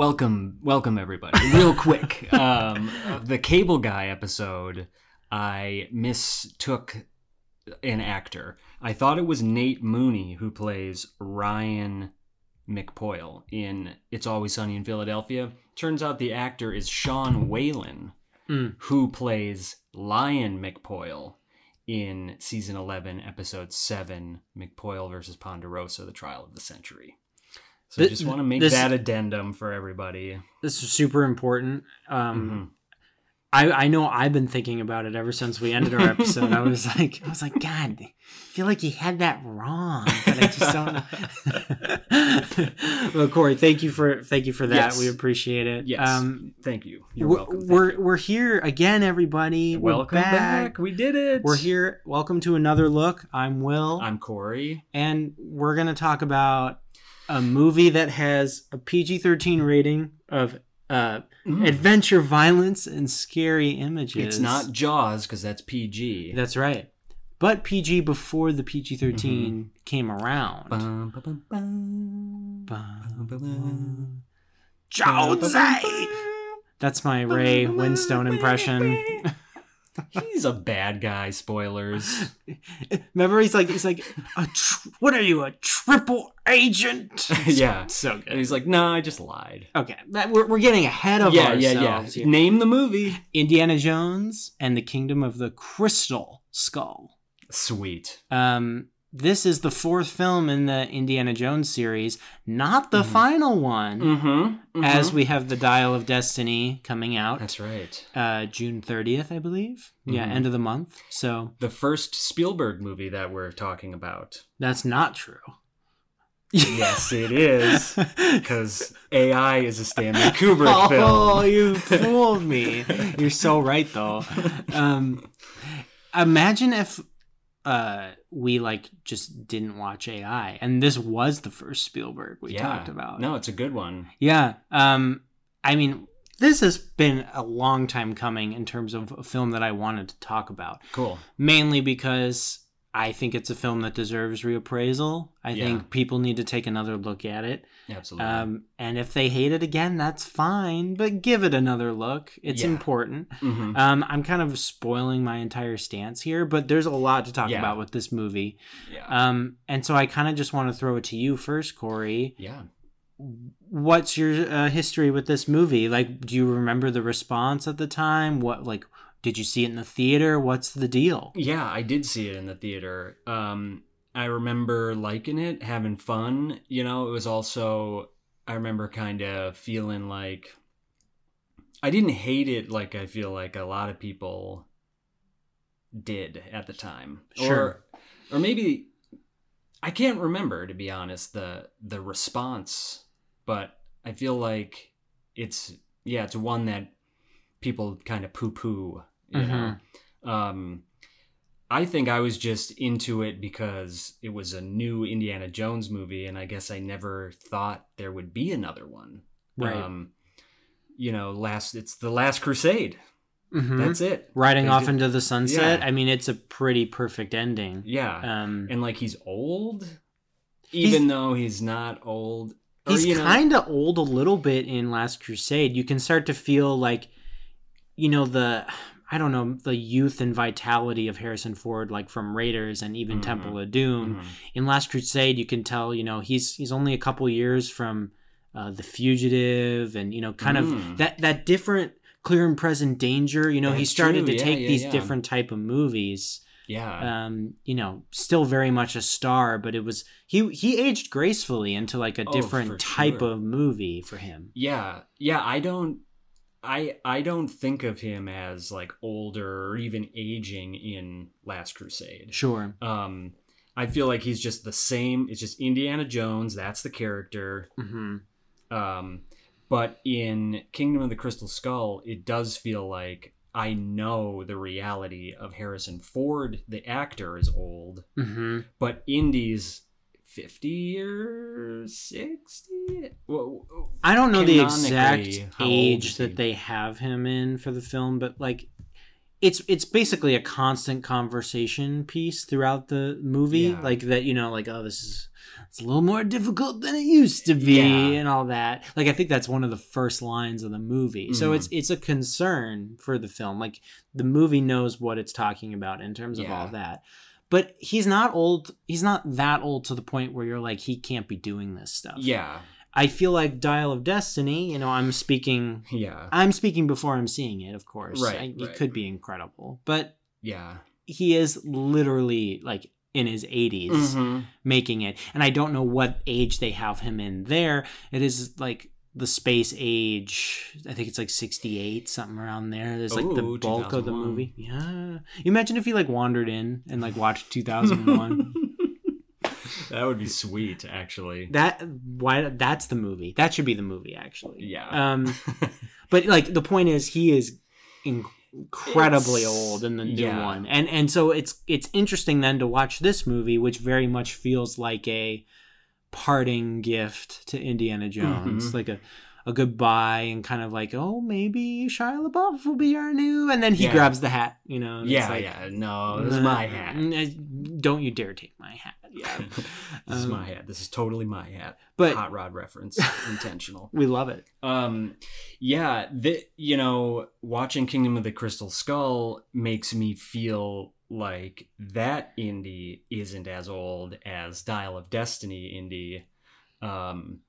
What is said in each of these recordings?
Welcome, welcome everybody. Real quick, um, the Cable Guy episode, I mistook an actor. I thought it was Nate Mooney who plays Ryan McPoyle in It's Always Sunny in Philadelphia. Turns out the actor is Sean Whalen, Mm. who plays Lion McPoyle in season 11, episode 7, McPoyle versus Ponderosa, the trial of the century. So I just want to make this- that addendum for everybody. This is super important. Um, Mhm. I I know I've been thinking about it ever since we ended our episode. I was like, I was like, God, I feel like he had that wrong, but I just don't know. well, Corey, thank you for thank you for that. Yes. We appreciate it. Yes. Um, Thank you. You're we're, welcome. Thank we're you. we're here again, everybody. Welcome back. We did it. We're here. Welcome to another look. I'm Will, I'm Corey. and we're gonna talk about a movie that has a PG-13 rating of uh, adventure, violence, and scary images. It's not Jaws because that's PG. That's right. But PG before the PG 13 Mm-hmm. came around. Bum, bum, bum, bum. Jose! That's my Ray Winstone impression. He's a bad guy. Spoilers. Remember, he's like, he's like, a tr- what are you, a triple agent? yeah. So And good. he's like, "No, I just lied." Okay, that, we're, we're getting ahead of yeah, yeah, ourselves. yeah. here. Name the movie. Indiana Jones and the Kingdom of the Crystal Skull. Sweet. Um, this is the fourth film in the Indiana Jones series, not the final one, Mm-hmm. as we have the Dial of Destiny coming out That's right. uh, June 30th, I believe. Yeah, Mhm. end of the month. So The first Spielberg movie that we're talking about. that's not true. Yes, it is. Because AI is a Stanley Kubrick Oh, film. you fooled me. You're so right, though. Um, imagine if uh, we like just didn't watch AI, and this was the first Spielberg we yeah. talked about. No, it's a good one. Yeah. Um, I mean, this has been a long time coming in terms of a film that I wanted to talk about, Cool. mainly because I think it's a film that deserves reappraisal. I Yeah. think people need to take another look at it. Absolutely. Um, and if they hate it again, that's fine, but give it another look. It's Yeah. important. Mhm. Um, I'm kind of spoiling my entire stance here, but there's a lot to talk Yeah. about with this movie. Yeah. Um, and so I kind of just want to throw it to you first, Corey yeah. what's your uh, history with this movie like do you remember the response at the time what like did you see it in the theater what's the deal Yeah, I did see it in the theater. Um, I remember liking it, having fun. You know, it was also, I remember kind of feeling like I didn't hate it like I feel like a lot of people did at the time. Sure. Or, or maybe I can't remember to be honest the the response, but I feel like it's yeah, it's one that people kind of poo poo, you know. Um, I think I was just into it because it was a new Indiana Jones movie, and I guess I never thought there would be another one. right Um, you know, last it's the Last Crusade. Mhm. That's it. riding They off did- into the sunset Yeah. i mean it's a pretty perfect ending Yeah, um and like he's old, He's- even though he's not old. Or, he's you know- kind of old a little bit in last crusade you can start to feel like you know the i don't know the youth and vitality of harrison ford like from raiders and even Mhm. temple of doom Mhm. in Last Crusade, you can tell, you know, he's he's only a couple years from uh, the fugitive, and you know, kind Mm. of that that different clear and present danger. You know, he started true. to Yeah, take yeah, these yeah. different type of movies. Yeah, Um, you know, still very much a star, but it was he he aged gracefully into like a Oh, different type sure. of movie for him. yeah, yeah. I don't. I I don't think of him as like older or even aging in Last Crusade. Sure. Um, I feel like he's just the same. It's just Indiana Jones. That's the character. hmm Um, but in Kingdom of the Crystal Skull, it does feel like I know the reality of Harrison Ford, the actor, is old, hmm but Indy's 50 or 60? Well, I don't know the exact age that they have him in for the film, but like it's it's basically a constant conversation piece throughout the movie Yeah. like that you know like oh this is it's a little more difficult than it used to be Yeah. and all that like i think that's one of the first lines of the movie so Mhm. it's it's a concern for the film like the movie knows what it's talking about in terms of Yeah. all that but he's not old he's not that old to the point where you're like he can't be doing this stuff Yeah. i feel like dial of destiny you know i'm speaking Yeah. I'm speaking before I'm seeing it, of course. Right, I, It right. could be incredible, but Yeah. he is literally like in his 80s Mhm. making it, and I don't know what age they have him in there. It is like the space age. I think it's like 68, something around there. There's like the Ooh, bulk of the 2001. movie. Yeah. You imagine if he like wandered in and like watched 2001. that would be sweet, actually. that why that's the movie. That should be the movie actually. Yeah. Um but like the point is he is incredibly It's- old in the new yeah. one and and so it's it's interesting then to watch this movie which very much feels like a parting gift to indiana jones Mhm. like a a goodbye and kind of like oh maybe shia labeouf will be our new and then he Yeah. grabs the hat you know it's yeah, like, yeah. No, this is my hat. "Mm, don't you dare take my hat yeah this is Um, my hat. This is totally my hat. but Hot rod reference, intentional. we love it Um, yeah, the, you know, watching Kingdom of the Crystal Skull makes me feel like that indie isn't as old as Dial of Destiny indie. Um,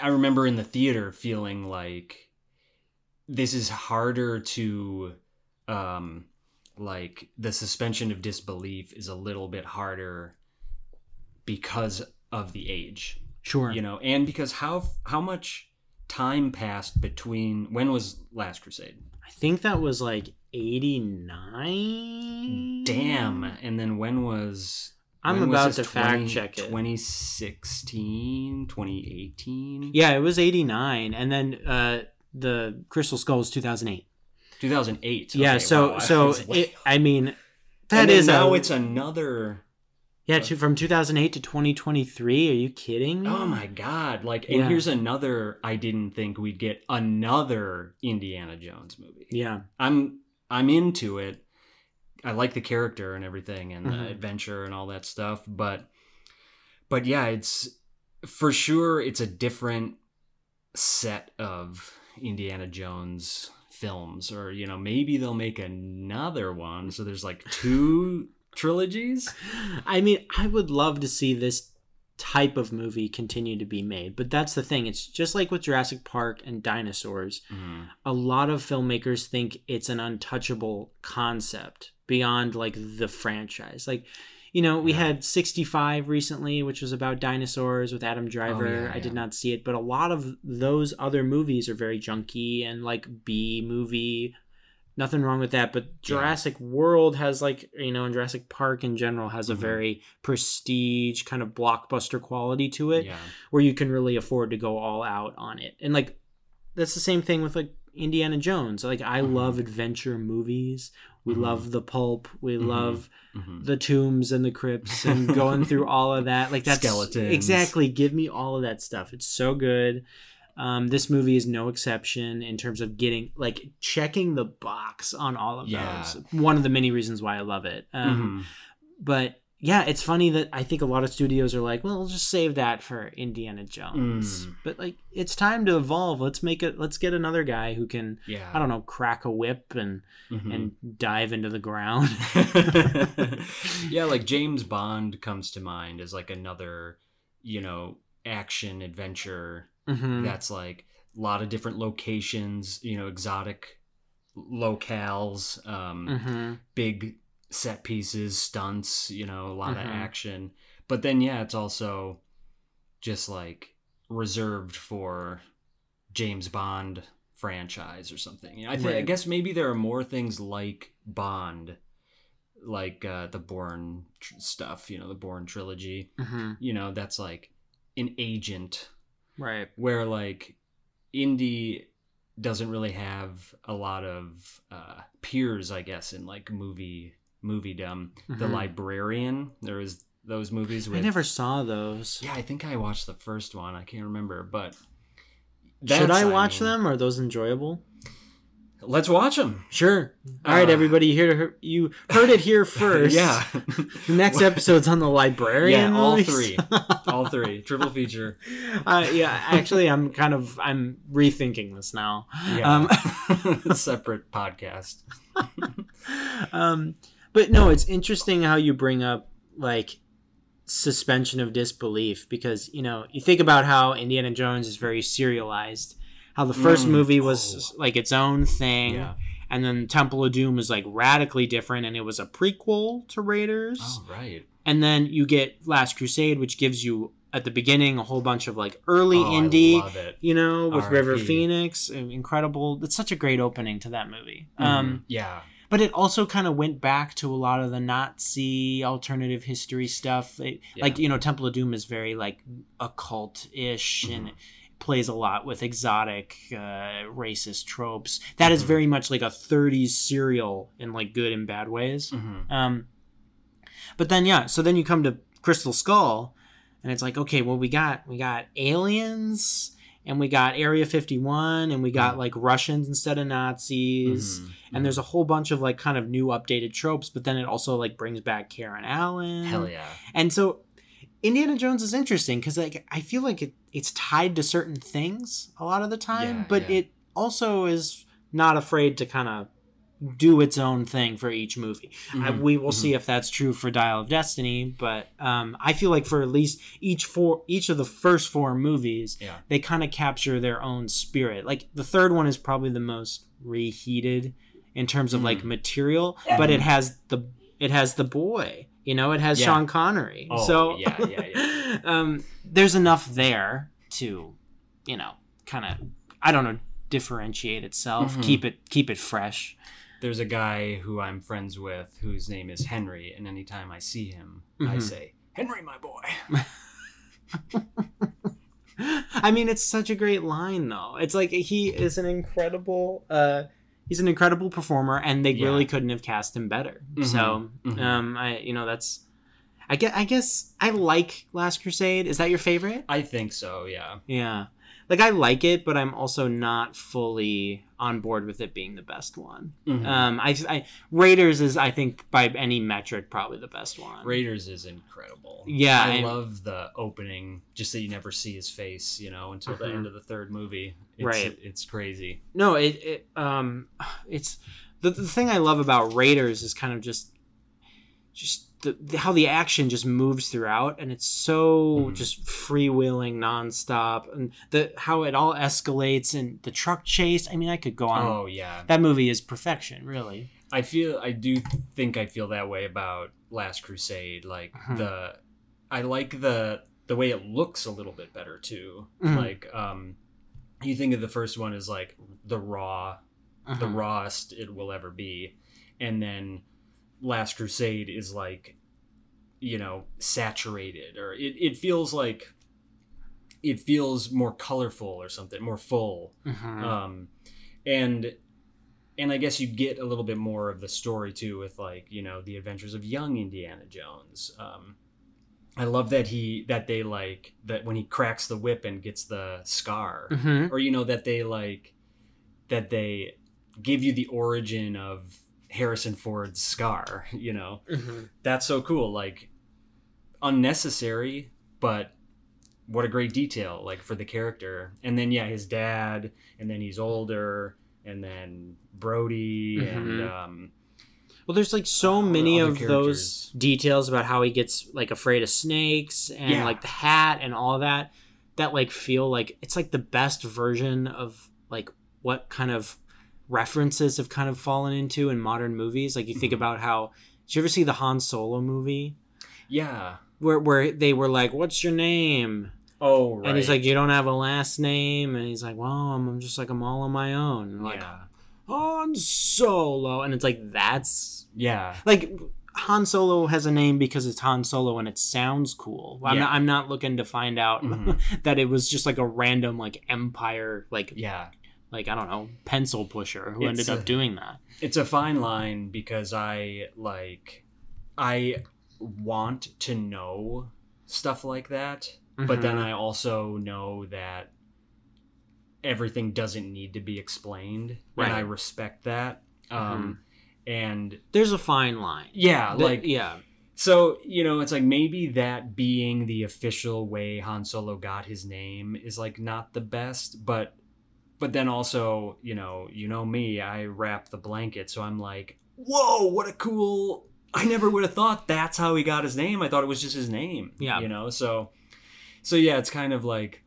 I remember in the theater feeling like this is harder to, um, like the suspension of disbelief is a little bit harder because of the age. Sure. You know and because how how much time passed between when was last crusade? I think that was like 89 damn and then when was I'm when about this to fact check it. 2016 2018 Yeah, it was 89 and then uh the Crystal Skull was 2008. 2008 yeah, so wow, so was it, I mean that is now a, it's another Yeah, to, from 2008 to 2023. Are you kidding me? oh my god like and Yeah. here's another i didn't think we'd get another indiana jones movie Yeah. I'm I'm into it. I like the character and everything and the Mhm. adventure and all that stuff, but but yeah, it's for sure it's a different set of Indiana Jones films or you know, maybe they'll make another one so there's like two trilogies. I mean, I would love to see this type of movie continue to be made, but that's the thing. It's just like with Jurassic Park and dinosaurs. Mm-hmm. a lot of filmmakers think it's an untouchable concept beyond like the franchise. Like, you know, we Yeah. had 65 recently, which was about dinosaurs with Adam oh, Driver. Oh, yeah, I did not see it, but a lot of those other movies are very junky and like B movie. Nothing wrong with that, but Jurassic World has like, you know, and Jurassic Park in general has a Mhm. very prestige kind of blockbuster quality to it Yeah. where you can really afford to go all out on it. And like that's the same thing with like Indiana Jones. Like I Mhm. love adventure movies. We Mhm. love the pulp. We Mhm. love Mhm. the tombs and the crypts and going through all of that. Like that's Skeletons. exactly. Give me all of that stuff. It's so good. Um, this movie is no exception in terms of getting like checking the box on all of Yeah. those. One of the many reasons why I love it. Um, Mhm. but yeah, it's funny that I think a lot of studios are like, well, we'll just save that for Indiana Jones. Mm. But like, it's time to evolve. Let's make it. Let's get another guy who can, Yeah. I don't know, crack a whip and Mhm. and dive into the ground. yeah, like James Bond comes to mind as like another, you know, action adventure Mhm. that's like a lot of different locations, you know, exotic locales, um, Mhm. big set pieces, stunts, you know, a lot Mhm. of action. But then yeah, it's also just like reserved for James Bond franchise or something. You know, I think I guess maybe there are more things like Bond like uh the Bourne tr- stuff, you know, the Bourne trilogy. Mhm. You know, that's like an agent Right. where like indie doesn't really have a lot of uh peers i guess in like movie moviedom the Mhm. librarian there was those movies with I never saw those. yeah i think i watched the first one i can't remember but Should I watch mean, them? Are those enjoyable? Let's watch them. Sure. All right, Uh, everybody. You heard you heard it here first. yeah, The next episode's on the librarian. yeah, all movies. three, all three, triple feature. uh, yeah, actually, I'm kind of I'm rethinking this now. Yeah, Um, separate podcast. um, but no, it's interesting how you bring up like suspension of disbelief because you know you think about how Indiana Jones is very serialized. How the first Mm. movie was like its own thing, Yeah. and then Temple of Doom was like radically different, and it was a prequel to Raiders. Oh right. and then you get Last Crusade, which gives you at the beginning a whole bunch of like early Oh, indie, you know, with River R.I.P.. Phoenix, incredible. It's such a great opening to that movie. Um, Mhm. yeah. but it also kind of went back to a lot of the Nazi alternative history stuff. It- Yeah. Like you know, Temple of Doom is very like occult ish Mm-hmm. and. Plays a lot with exotic, uh, racist tropes. That is Mhm. very much like a '30s serial in like good and bad ways. Mhm. Um, but then yeah, so then you come to Crystal Skull, and it's like okay, well we got we got aliens, and we got Area Fifty One, and we got Mhm. like Russians instead of Nazis, Mhm. and there's a whole bunch of like kind of new updated tropes. But then it also like brings back Karen Allen, hell yeah. and so Indiana Jones is interesting because like I feel like it, it's tied to certain things a lot of the time, Yeah, but yeah. it also is not afraid to kind of do its own thing for each movie. I, Mhm. we will Mhm. see if that's true for Dial of Destiny, but um, I feel like for at least each four, each of the first four movies, Yeah. they kind of capture their own spirit. Like the third one is probably the most reheated in terms of like Mhm. material, but it has the it has the boy. You know, it has Yeah. Sean Connery. Oh, so yeah, yeah, yeah. um, there's enough there to, you know, kind of I don't know differentiate itself, Mhm. keep it keep it fresh. There's a guy who I'm friends with whose name is Henry, and anytime I see him, I Mhm. say, Henry, my boy. I mean, it's such a great line, though. It's like he is an incredible, uh, he's an incredible performer, and they Yeah. really couldn't have cast him better. Mhm, So, mhm. um, I, you know, that's, I guess, I guess I like Last Crusade. Is that your favorite? I think so, yeah. Yeah, like I like it, but I'm also not fully on board with it being the best one. Mhm. Um, I, I Raiders is, I think, by any metric, probably the best one. Raiders is incredible. Yeah, I and- love the opening, just that you never see his face, you know, until the Mhm. end of the third movie. It's, Right. It's crazy. No, it, it um it's the, the thing I love about Raiders is kind of just just the, the- how the action just moves throughout and it's so Mhm. just freewheeling nonstop and the how it all escalates and the truck chase. I mean, I could go on. Oh, yeah. That movie is perfection, really. I feel I do think I feel that way about Last Crusade. Like Mhm. the I like the the way it looks a little bit better too. Mhm. Like um you think of the first one as like the raw the Mhm. rawest it will ever be. And then Last Crusade is like you know, saturated or it, it feels like it feels more colorful or something, more full Mhm. um and and i guess you get a little bit more of the story too with like you know the adventures of young indiana jones um i love that he that they like that when he cracks the whip and gets the scar Mhm. or you know that they like that they give you the origin of harrison ford's scar you know Mhm. that's so cool like unnecessary but what a great detail like for the character and then yeah his dad and then he's older and then brody and Mhm. um Well, there's like so All many of those details about how he gets like afraid of snakes and Yeah. like the hat and all that that like feel like it's like the best version of like what kind of references have kind of fallen into in modern movies. Like you think Mhm. about how did you ever see the Han Solo movie yeah where where they were like, "What's your name?" oh right And he's like, "You don't have a last name," and he's like, "Well, I'm, I'm just like I'm all on my own." And like yeah Han Solo, and it's like that's yeah like Han Solo has a name because it's Han Solo and it sounds cool. I'm, Yeah. not, I'm not looking to find out Mhm. that it was just like a random like Empire like yeah like I don't know pencil pusher who It's ended up doing that. it's a fine line because i like i want to know stuff like that but Mhm. then I also know that everything doesn't need to be explained, Right. and I respect that. Um, and There's a fine line. yeah, Th- like yeah, so you know, it's like maybe that being the official way Han Solo got his name is like not the best, but but then also you know you know me, I wrap the blanket, so I'm like, whoa, what a cool. I never would have thought that's how he got his name. I thought it was just his name. Yeah. you know, so so yeah, it's kind of like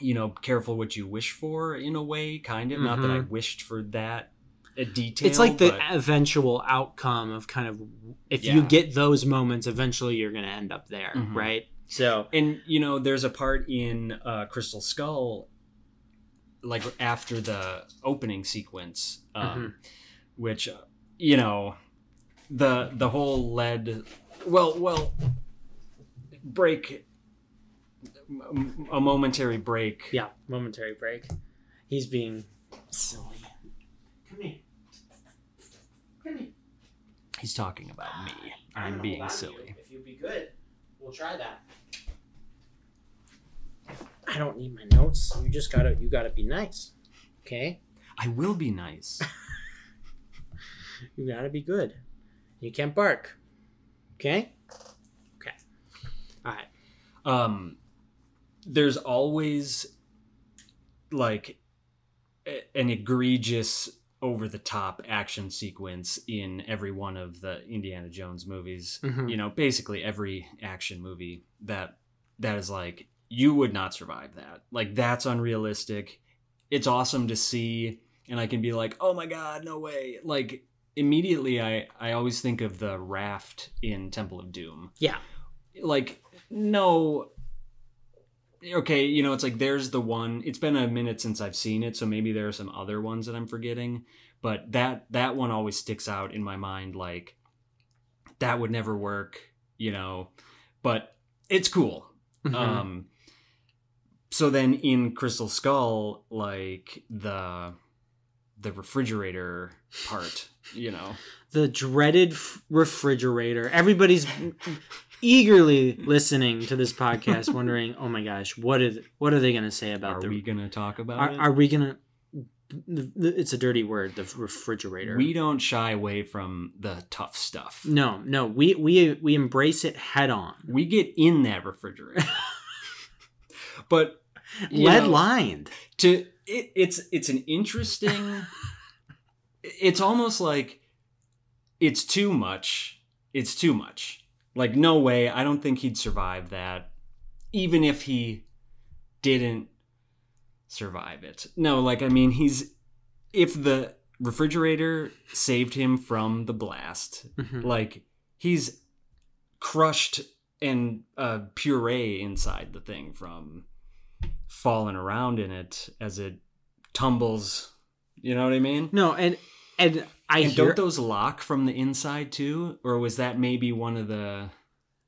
you know, careful what you wish for in a way, kind of. Not that I wished for that a detail. it's like the but- eventual outcome of kind of if Yeah. you get those moments, eventually you're going to end up there, Mhm. right? So and you know there's a part in uh, crystal skull like after the opening sequence um, Mhm. which uh, you know the the whole lead well well break a momentary break yeah, momentary break. He's being silly. Come here. Come here. he's talking about me i'm being silly If you'd be good, we'll try that. I don't need my notes. You just gotta you gotta be nice. Okay? i will be nice You gotta be good. You can't bark. Okay? Okay. Alright. um there's always like an egregious over the top action sequence in every one of the Indiana Jones movies. Mhm. You know, basically every action movie that that is like you would not survive that. Like that's unrealistic. It's awesome to see and I can be like, "Oh my god, no way." Like immediately I I always think of the raft in Temple of Doom Yeah. like no okay you know it's like there's the one it's been a minute since i've seen it so maybe there are some other ones that i'm forgetting but that that one always sticks out in my mind like that would never work you know but it's cool Mhm. um so then in crystal skull like the the refrigerator part you know the dreaded f- refrigerator. Everybody's eagerly listening to this podcast, wondering, "Oh my gosh, what is what are they going to say about are the? we gonna talk about are, it are we going to? It's a dirty word, the refrigerator. We don't shy away from the tough stuff. no, no, we we we embrace it head on, We get in that refrigerator. but lead lined. to it, it's it's an interesting it's almost like it's too much. It's too much. Like no way, I don't think he'd survive that even if he didn't survive it. No, like I mean he's if the refrigerator saved him from the blast, Mhm. like he's crushed and uh, puree inside the thing from falling around in it as it tumbles. You know what I mean? No, and and I and hear don't those lock from the inside too, or was that maybe one of the?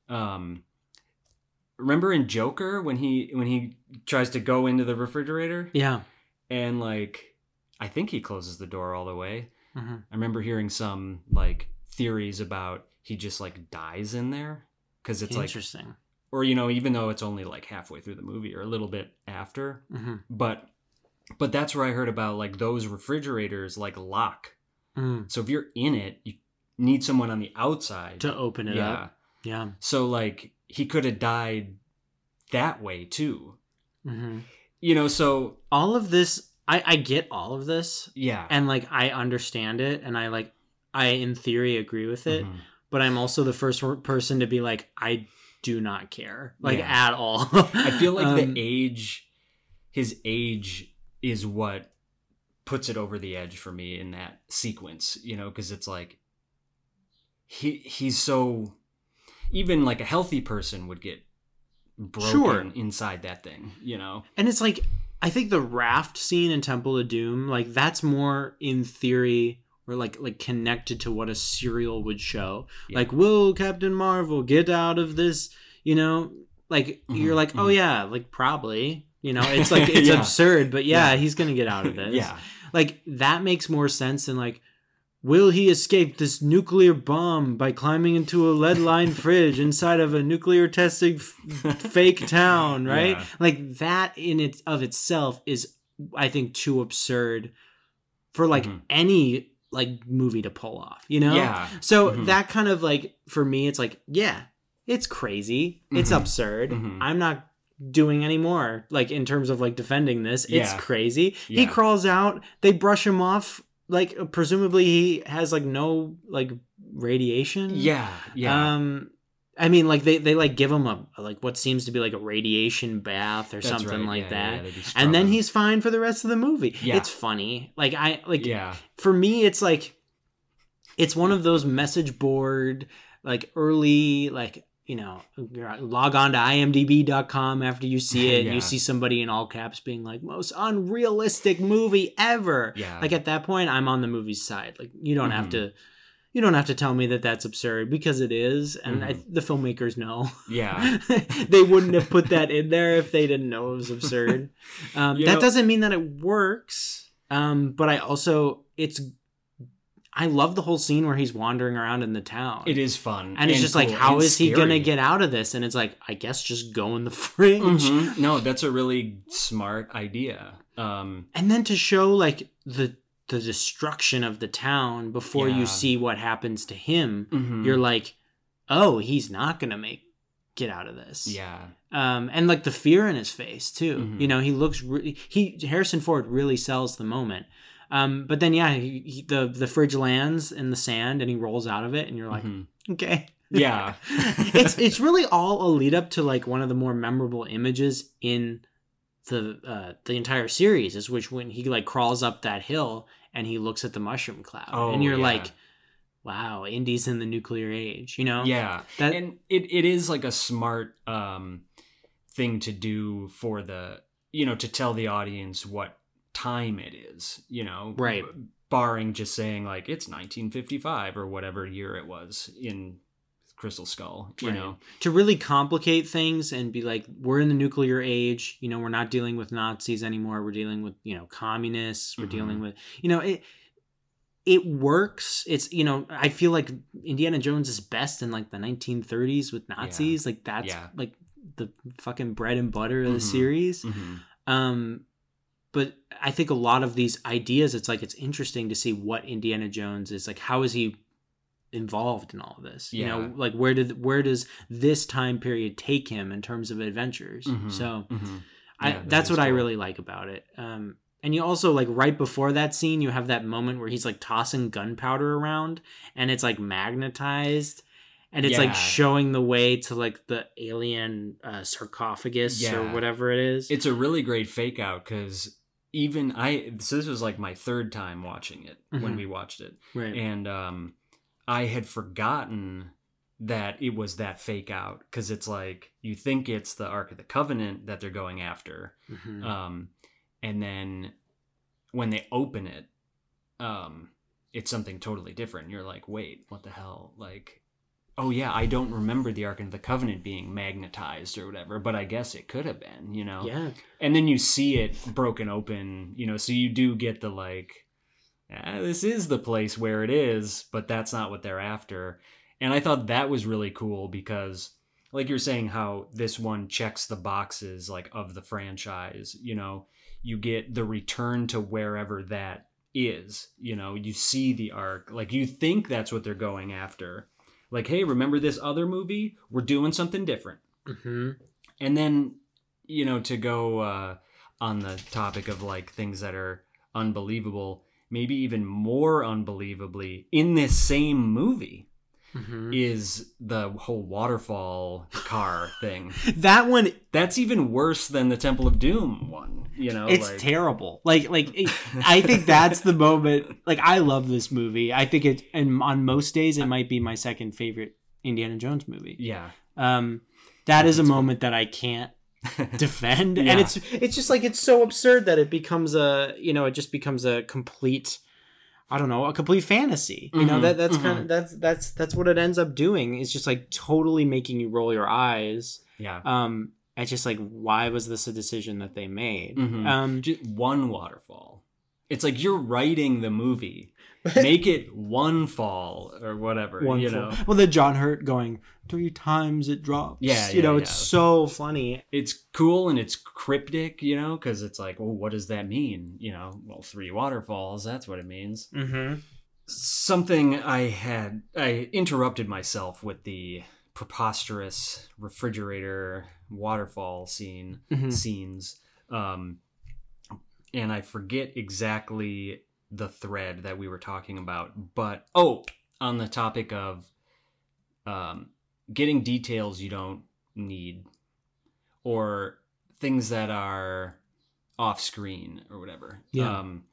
Um, remember in Joker when he when he tries to go into the refrigerator yeah. and like I think he closes the door all the way. Mhm. I remember hearing some like theories about he just like dies in there because it's like Interesting. Or you know even though it's only like halfway through the movie or a little bit after hmm but but that's where i heard about like those refrigerators like lock Mm. so if you're in it you need someone on the outside To open it yeah up. Yeah. so like he could have died that way too hmm you know so All of this, I I get all of this, yeah and like I understand it, and I like I in theory agree with it. Mhm. but I'm also the first person to be like, I do not care, like Yeah. at all. i feel like Um, the age his age is what puts it over the edge for me in that sequence you know because it's like he he's so even like a healthy person would get broken Sure. inside that thing you know and it's like I think the raft scene in Temple of Doom, like that's more in theory or like like connected to what a serial would show. Yeah. Like, will Captain Marvel get out of this? You know, like you're Mhm, like, oh mhm. yeah, like probably. You know, it's like it's Yeah. absurd, but yeah, Yeah. he's gonna get out of this. yeah like that makes more sense than like will he escape this nuclear bomb by climbing into a lead lined fridge inside of a nuclear testing f- fake town right like that in it of itself is I think too absurd for like Mhm. any like movie to pull off, you know? Yeah. So Mhm. that kind of like for me, it's like, yeah, it's crazy, it's Mhm. absurd. Mhm. I'm not doing any more like in terms of like defending this. It's Yeah. crazy. He crawls out, they brush him off. Like presumably he has like no like radiation. Yeah. Yeah. Um, I mean, like they they like give him a like what seems to be like a radiation bath or That's something right. like Yeah, that. yeah, and then he's fine for the rest of the movie. Yeah. It's funny. Like I like Yeah. for me it's like it's one of those message board like early like you know log on to imdb.com after you see it and you see somebody in all caps being like most unrealistic movie ever Yeah. like at that point i'm on the movie's side like you don't have Mhm. to you don't have to tell me that that's absurd because it is and I, Mhm. the filmmakers know Yeah. they wouldn't have put that in there if they didn't know it was absurd um, that know- doesn't mean that it works um, but i also it's i love the whole scene where he's wandering around in the town It is fun. and it's just like cool how and is he gonna get out of this and it's like i guess just go in the fridge Mhm. No, that's a really smart idea. Um, and then to show like the the destruction of the town before Yeah. you see what happens to him mhm. you're like oh he's not gonna make get out of this yeah. um and like the fear in his face too Mhm. you know he looks re- he harrison ford really sells the moment um but then yeah he, he, the the fridge lands in the sand and he rolls out of it and you're like Mhm. okay Yeah. it's it's really all a lead up to like one of the more memorable images in the uh the entire series is which when he like crawls up that hill and he looks at the mushroom cloud Oh, and you're yeah. like wow indy's in the nuclear age you know Yeah. that and it, it is like a smart um thing to do for the you know to tell the audience what time it is you know Right. barring just saying like it's 1955 or whatever year it was in crystal skull you Right. know to really complicate things and be like we're in the nuclear age you know we're not dealing with nazis anymore we're dealing with you know communists we're Mhm. dealing with you know it it works it's you know i feel like indiana jones is best in like the 1930s with nazis like that's Yeah. like the fucking bread and butter of the Mhm. series Mhm. um but i think a lot of these ideas it's like it's interesting to see what indiana jones is like how is he involved in all of this you know like where did where does this time period take him in terms of adventures Mhm. so Mhm. I, Yeah, that that's what i really like about it um and you also like right before that scene you have that moment where he's like tossing gunpowder around and it's like magnetized and it's Yeah. like showing the way to like the alien uh, sarcophagus or whatever it is it's a really great fake out because even i so this was like my third time watching it when Mhm. we watched it right and um i had forgotten that it was that fake out because it's like you think it's the ark of the covenant that they're going after Mhm. um and then when they open it um it's something totally different. You're like wait what the hell? Like oh yeah i don't remember the ark of the covenant being magnetized or whatever but i guess it could have been you know? Yeah. And then you see it broken open you know so you do get the like ah, this is the place where it is but that's not what they're after. And i thought that was really cool because like you're saying how this one checks the boxes like of the franchise you know? You get the return to wherever that is you know? You see the arc. Like you think that's what they're going after. Like hey remember this other movie? We're doing something different. Hmm and then you know to go uh, on the topic of like things that are unbelievable maybe even more unbelievably in this same movie hmm is the whole waterfall car thing. That one that's even worse than the temple of doom one you know it's like terrible. Like like it, i think that's the moment like i love this movie. I think it and on most days it might be my second favorite indiana jones movie. Yeah. Um that is a That's cool. moment that i can't defend Yeah. and it's it's just like it's so absurd that it becomes a you know it just becomes a complete i don't know a complete fantasy you know Mhm, that that's mhm. kind of that's that's that's what it ends up doing it's just like totally making you roll your eyes yeah um it's just like why was this a decision that they made Mhm. um Just one waterfall It's like you're writing the movie. Make it one fall or whatever. One you full- know, Well, the John Hurt going three times it drops. Yeah, you yeah, know, yeah. it's so funny. it's cool and it's cryptic, you know, because it's like, well, what does that mean? You know, well, three waterfalls. That's what it means. Mm-hmm. Something I had, I interrupted myself with the preposterous refrigerator waterfall scene Mhm. scenes, um, and I forget exactly the thread that we were talking about. But oh, on the topic of um, getting details you don't need, or things that are off screen or whatever. Yeah. Um,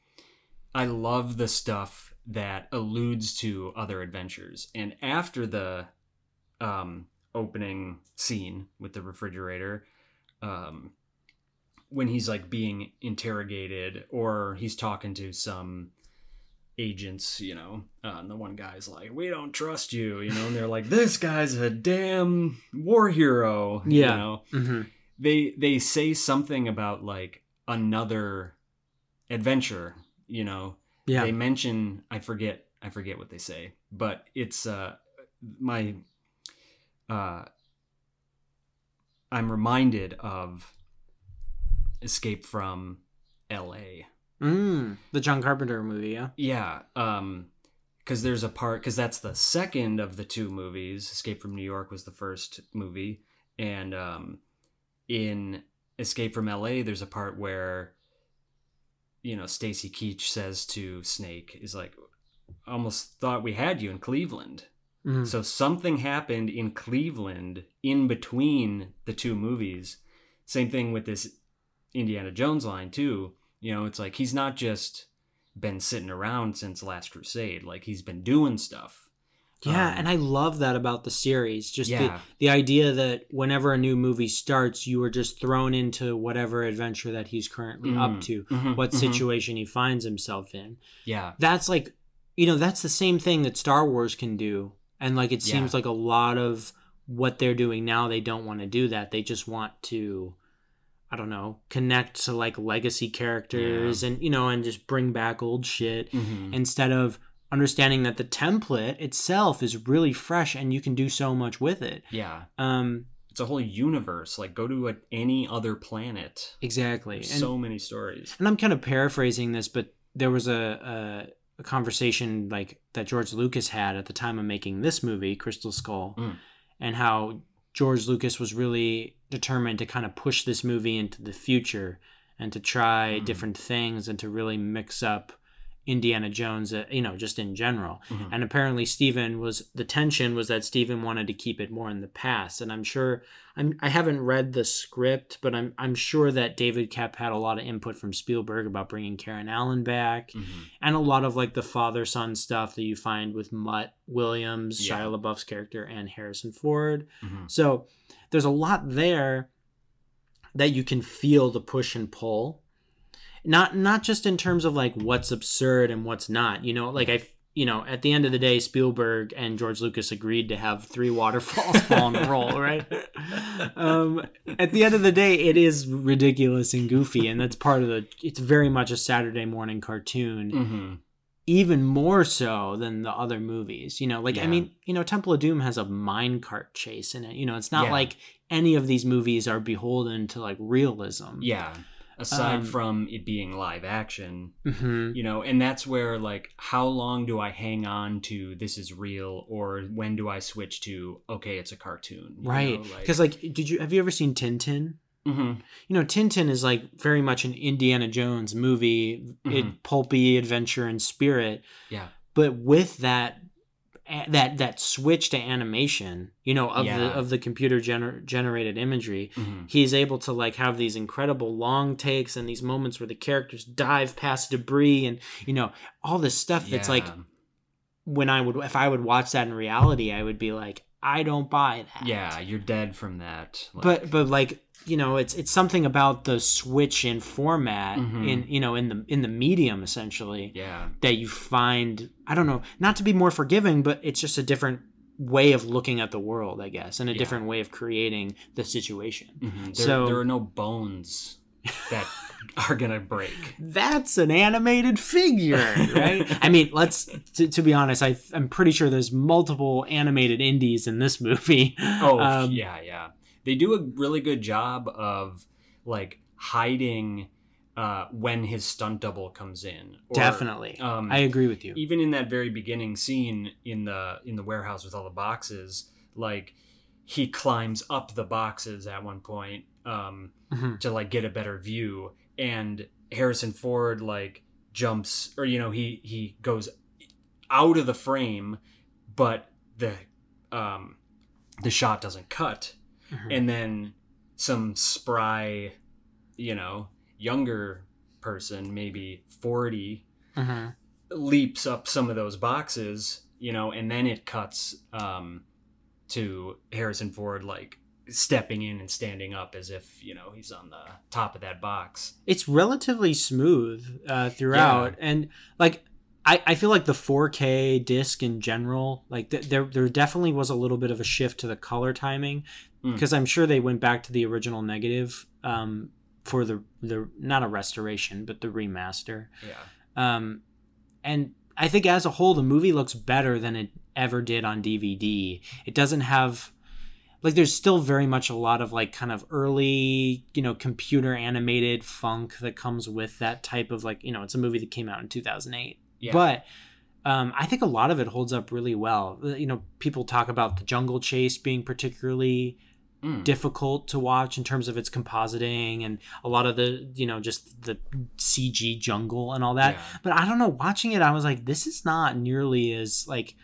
I love the stuff that alludes to other adventures. And after the um, opening scene with the refrigerator, um, when he's like being interrogated or he's talking to some agents, you know, uh, and the one guy's like, "We don't trust you," you know, and they're like, "This guy's a damn war hero," you Yeah. know Mm-hmm. they they say something about like another adventure you know Yeah. they mention i forget i forget what they say but it's uh my uh i'm reminded of escape from la Mm, the John Carpenter movie, yeah. yeah um because there's a part because that's the second of the two movies. Escape from new york was the first movie. And um in escape from la there's a part where you know stacy keach says to snake is like almost thought we had you in cleveland. Mhm. so something happened in cleveland in between the two movies. Same thing with this indiana jones line too you know it's like he's not just been sitting around since last crusade like he's been doing stuff Yeah, Um, and I love that about the series. Just yeah the, the idea that whenever a new movie starts, you are just thrown into whatever adventure that he's currently Mhm. up to, Mhm, what mhm. situation he finds himself in. yeah That's like, you know, that's the same thing that Star Wars can do. And like, it seems Yeah. like a lot of what they're doing now, they don't want to do that. They just want to, I don't know, connect to like legacy characters and, you know, and just bring back old shit Mhm. instead of understanding that the template itself is really fresh and you can do so much with it. yeah Um, it's a whole universe like go to a, any other planet exactly. And, so many stories and I'm kind of paraphrasing this, but there was a, a, a conversation like that George Lucas had at the time of making this movie, Crystal Skull, Mm. and how George Lucas was really determined to kind of push this movie into the future and to try Mm. different things and to really mix up Indiana Jones, uh, you know, just in general. Mhm. And apparently, Stephen was the tension was that Stephen wanted to keep it more in the past. And I'm sure I'm I haven't read the script, but I'm I'm sure that David Koepp had a lot of input from Spielberg about bringing Karen Allen back, Mhm. and a lot of like the father son stuff that you find with Mutt Williams, Yeah. Shia LaBeouf's character, and Harrison Ford. Mhm. So there's a lot there that you can feel the push and pull. Not not just in terms of like what's absurd and what's not. You know, like I you know, at the end of the day, Spielberg and George Lucas agreed to have three waterfalls fall in a roll, right? Um, at the end of the day, it is ridiculous and goofy, and that's part of the. It's very much a Saturday morning cartoon, Mhm. even more so than the other movies. You know, like I mean, you know, Temple of Doom has a minecart chase in it. You know, it's not Yeah. like any of these movies are beholden to like realism. yeah aside Um, from it being live action hmm you know and that's where like how long do i hang on to this is real or when do i switch to okay it's a cartoon you Right. know, like- Because like, did you have you ever seen Tintin? Mhm. You know, Tintin is like very much an Indiana Jones movie, it Mhm. pulpy adventure and spirit. yeah but with that that that switch to animation you know of the of the computer gener- generated imagery Mhm. he's able to like have these incredible long takes and these moments where the characters dive past debris and you know all this stuff that's like when i would if i would watch that in reality i would be like i don't buy that. Yeah you're dead from that like, but but like you know it's it's something about the switch in format Mhm. in you know in the in the medium essentially yeah that you find i don't know not to be more forgiving but it's just a different way of looking at the world i guess and a Yeah. different way of creating the situation Mhm. there, So- there are no bones that are gonna break. That's an animated figure, right? I mean, let's to, to be honest, I I'm pretty sure there's multiple animated indies in this movie. Oh Um, yeah, yeah. They do a really good job of like hiding uh, when his stunt double comes in. Or, Definitely, Um, I agree with you. even in that very beginning scene in the in the warehouse with all the boxes, like he climbs up the boxes at one point um, Mhm. to like get a better view, and Harrison Ford like jumps or you know he he goes out of the frame, but the um, the shot doesn't cut, Mhm. and then some spry, you know, younger person, maybe forty, Mhm. leaps up some of those boxes, you know, and then it cuts um, to Harrison Ford like stepping in and standing up as if you know he's on the top of that box. It's relatively smooth uh, throughout, and like. I, I feel like the 4K disc in general, like th- there there definitely was a little bit of a shift to the color timing, Mm. because I'm sure they went back to the original negative um, for the the not a restoration but the remaster. Yeah, Um, and I think as a whole, the movie looks better than it ever did on DVD. It doesn't have like there's still very much a lot of like kind of early you know computer animated funk that comes with that type of like you know it's a movie that came out in 2008 yeah, but um, I think a lot of it holds up really well. You know, people talk about the jungle chase being particularly Mm. difficult to watch in terms of its compositing and a lot of the, you know, just the CG jungle and all that. Yeah. But I don't know, watching it, I was like, this is not nearly as like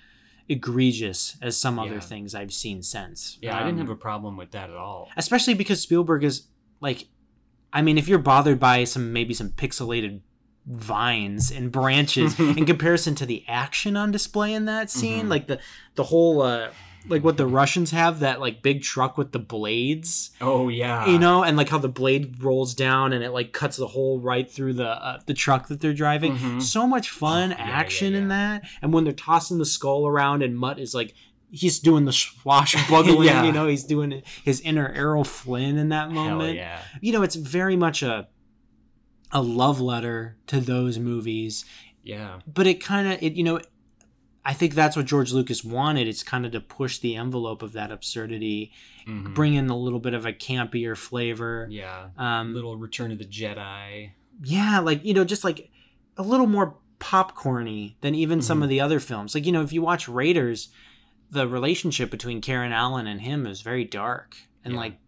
egregious as some other things I've seen since. yeah. I didn't Um, have a problem with that at all. especially because Spielberg is like, I mean, if you're bothered by some maybe some pixelated vines and branches in comparison to the action on display in that scene, Mhm. like the the whole uh, like what the Russians have that like big truck with the blades, Oh yeah, you know, and like how the blade rolls down and it like cuts the hole right through the uh, the truck that they're driving. Mhm. So much fun yeah, action yeah, in that, and when they're tossing the skull around and Mutt is like. He's doing the swashbuckling, Yeah. you know. He's doing his inner Errol Flynn in that Hell moment yeah, you know it's very much a a love letter to those movies yeah, but it kind of it you know i think that's what george lucas wanted it's kind of to push the envelope of that absurdity Mhm. bring in a little bit of a campier flavor yeah. um Little Return of the Jedi. yeah like you know just like a little more popcorny than even some Mhm. of the other films like you know if you watch raiders the relationship between karen allen and him is very dark and Yeah. like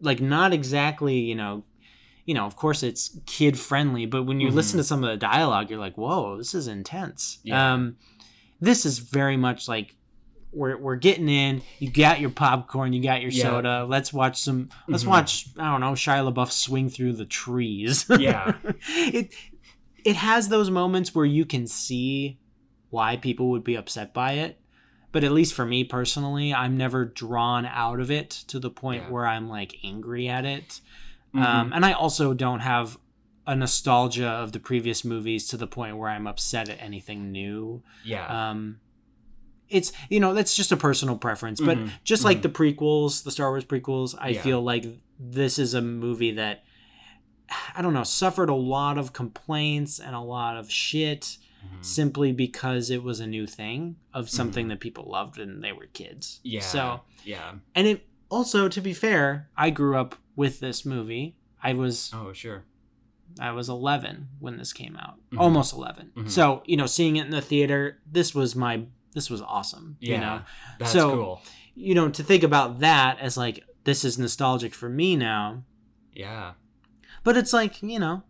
like not exactly you know you know of course it's kid friendly but when you Mhm. listen to some of the dialogue you're like whoa this is intense Yeah. um this is very much like we're, we're getting in you got your popcorn you got your Yeah. soda let's watch some let's Mhm. watch i don't know shia labeouf swing through the trees Yeah. it it has those moments where you can see why people would be upset by it but at least for me personally i'm never drawn out of it to the point Yeah. where i'm like angry at it Mhm. um, and i also don't have a nostalgia of the previous movies to the point where i'm upset at anything new yeah, um it's you know that's just a personal preference but Mhm. just like Mhm. the prequels the star wars prequels i Yeah. feel like this is a movie that i don't know suffered a lot of complaints and a lot of shit Mhm. simply because it was a new thing of something that people loved when they were kids Mm-hmm. yeah. so yeah. and it also to be fair i grew up with this movie i was Oh sure. I was 11 when this came out, Mhm. almost 11. Mhm. So you know, seeing it in the theater, this was my this was awesome. Yeah. You know, That's So- cool. you know, to think about that as like this is nostalgic for me now, Yeah. but it's like you know,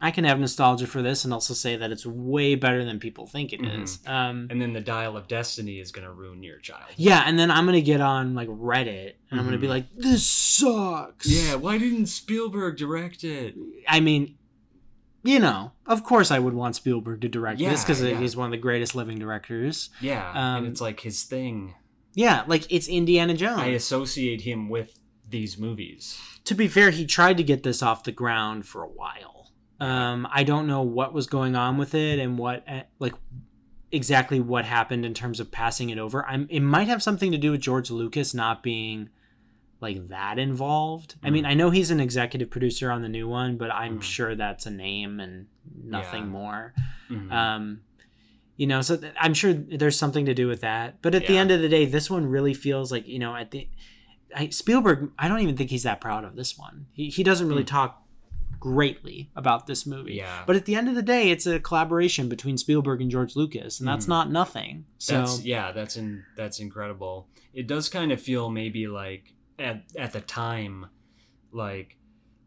I can have nostalgia for this and also say that it's way better than people think it Mhm. is. Um, And then the dial of destiny is gonna ruin your child. yeah, and then I'm gonna get on like Reddit and I'm gonna be Mhm. like, this sucks. Yeah. Why didn't Spielberg direct it? I mean, you know, of course I would want Spielberg to direct this because yeah. he's one of the greatest living directors. Yeah. Um, and it's like his thing. Yeah, like it's Indiana Jones. I associate him with these movies. to be fair, he tried to get this off the ground for a while. Um, I don't know what was going on with it and what, eh, like, exactly what happened in terms of passing it over. I'm. It might have something to do with George Lucas not being like that involved. I mean, I know he's an executive producer on the new one, but I'm Mhm. sure that's a name and nothing Yeah. more. Mhm. Um, you know, so th- I'm sure there's something to do with that. But at the end of the day, this one really feels like you know at the I, Spielberg. I don't even think he's that proud of this one. He he doesn't really Mm. talk greatly about this movie. yeah. But at the end of the day, it's a collaboration between Spielberg and George Lucas, and that's Mhm. not nothing. So That's yeah, that's in that's incredible. It does kind of feel maybe like at at the time, like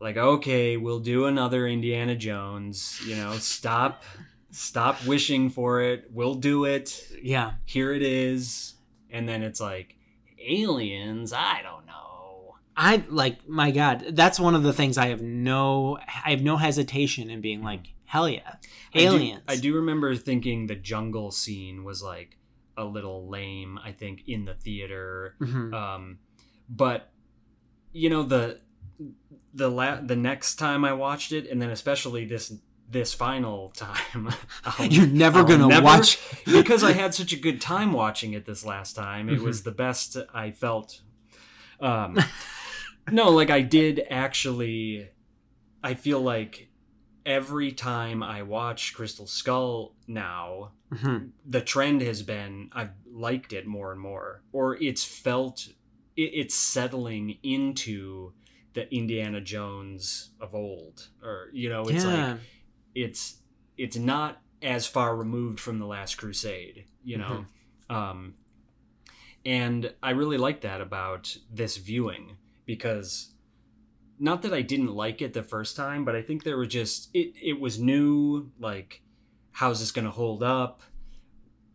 like okay, we'll do another Indiana Jones. You know, stop stop wishing for it. We'll do it. yeah, Here it is. And then it's like aliens. I don't know. I like my God. That's one of the things I have no I have no hesitation in being like hell yeah, I do- aliens. I do, remember thinking the jungle scene was like a little lame. I think in the theater. Mhm. um but you know the the la- the next time i watched it and then especially this this final time I'll- You're never I'll gonna never- watch because i had such a good time watching it this last time it Mhm. was the best i felt um no like i did actually i feel like every time i watch crystal skull now Mhm. the trend has been I've liked it more and more, or it's felt it, it's settling into the Indiana Jones of old, or you know, it's yeah. like it's it's not as far removed from the Last Crusade, you know, um, and I really like that about this viewing because not that I didn't like it the first time, but I think there were just it it was new, like how's this going to hold up?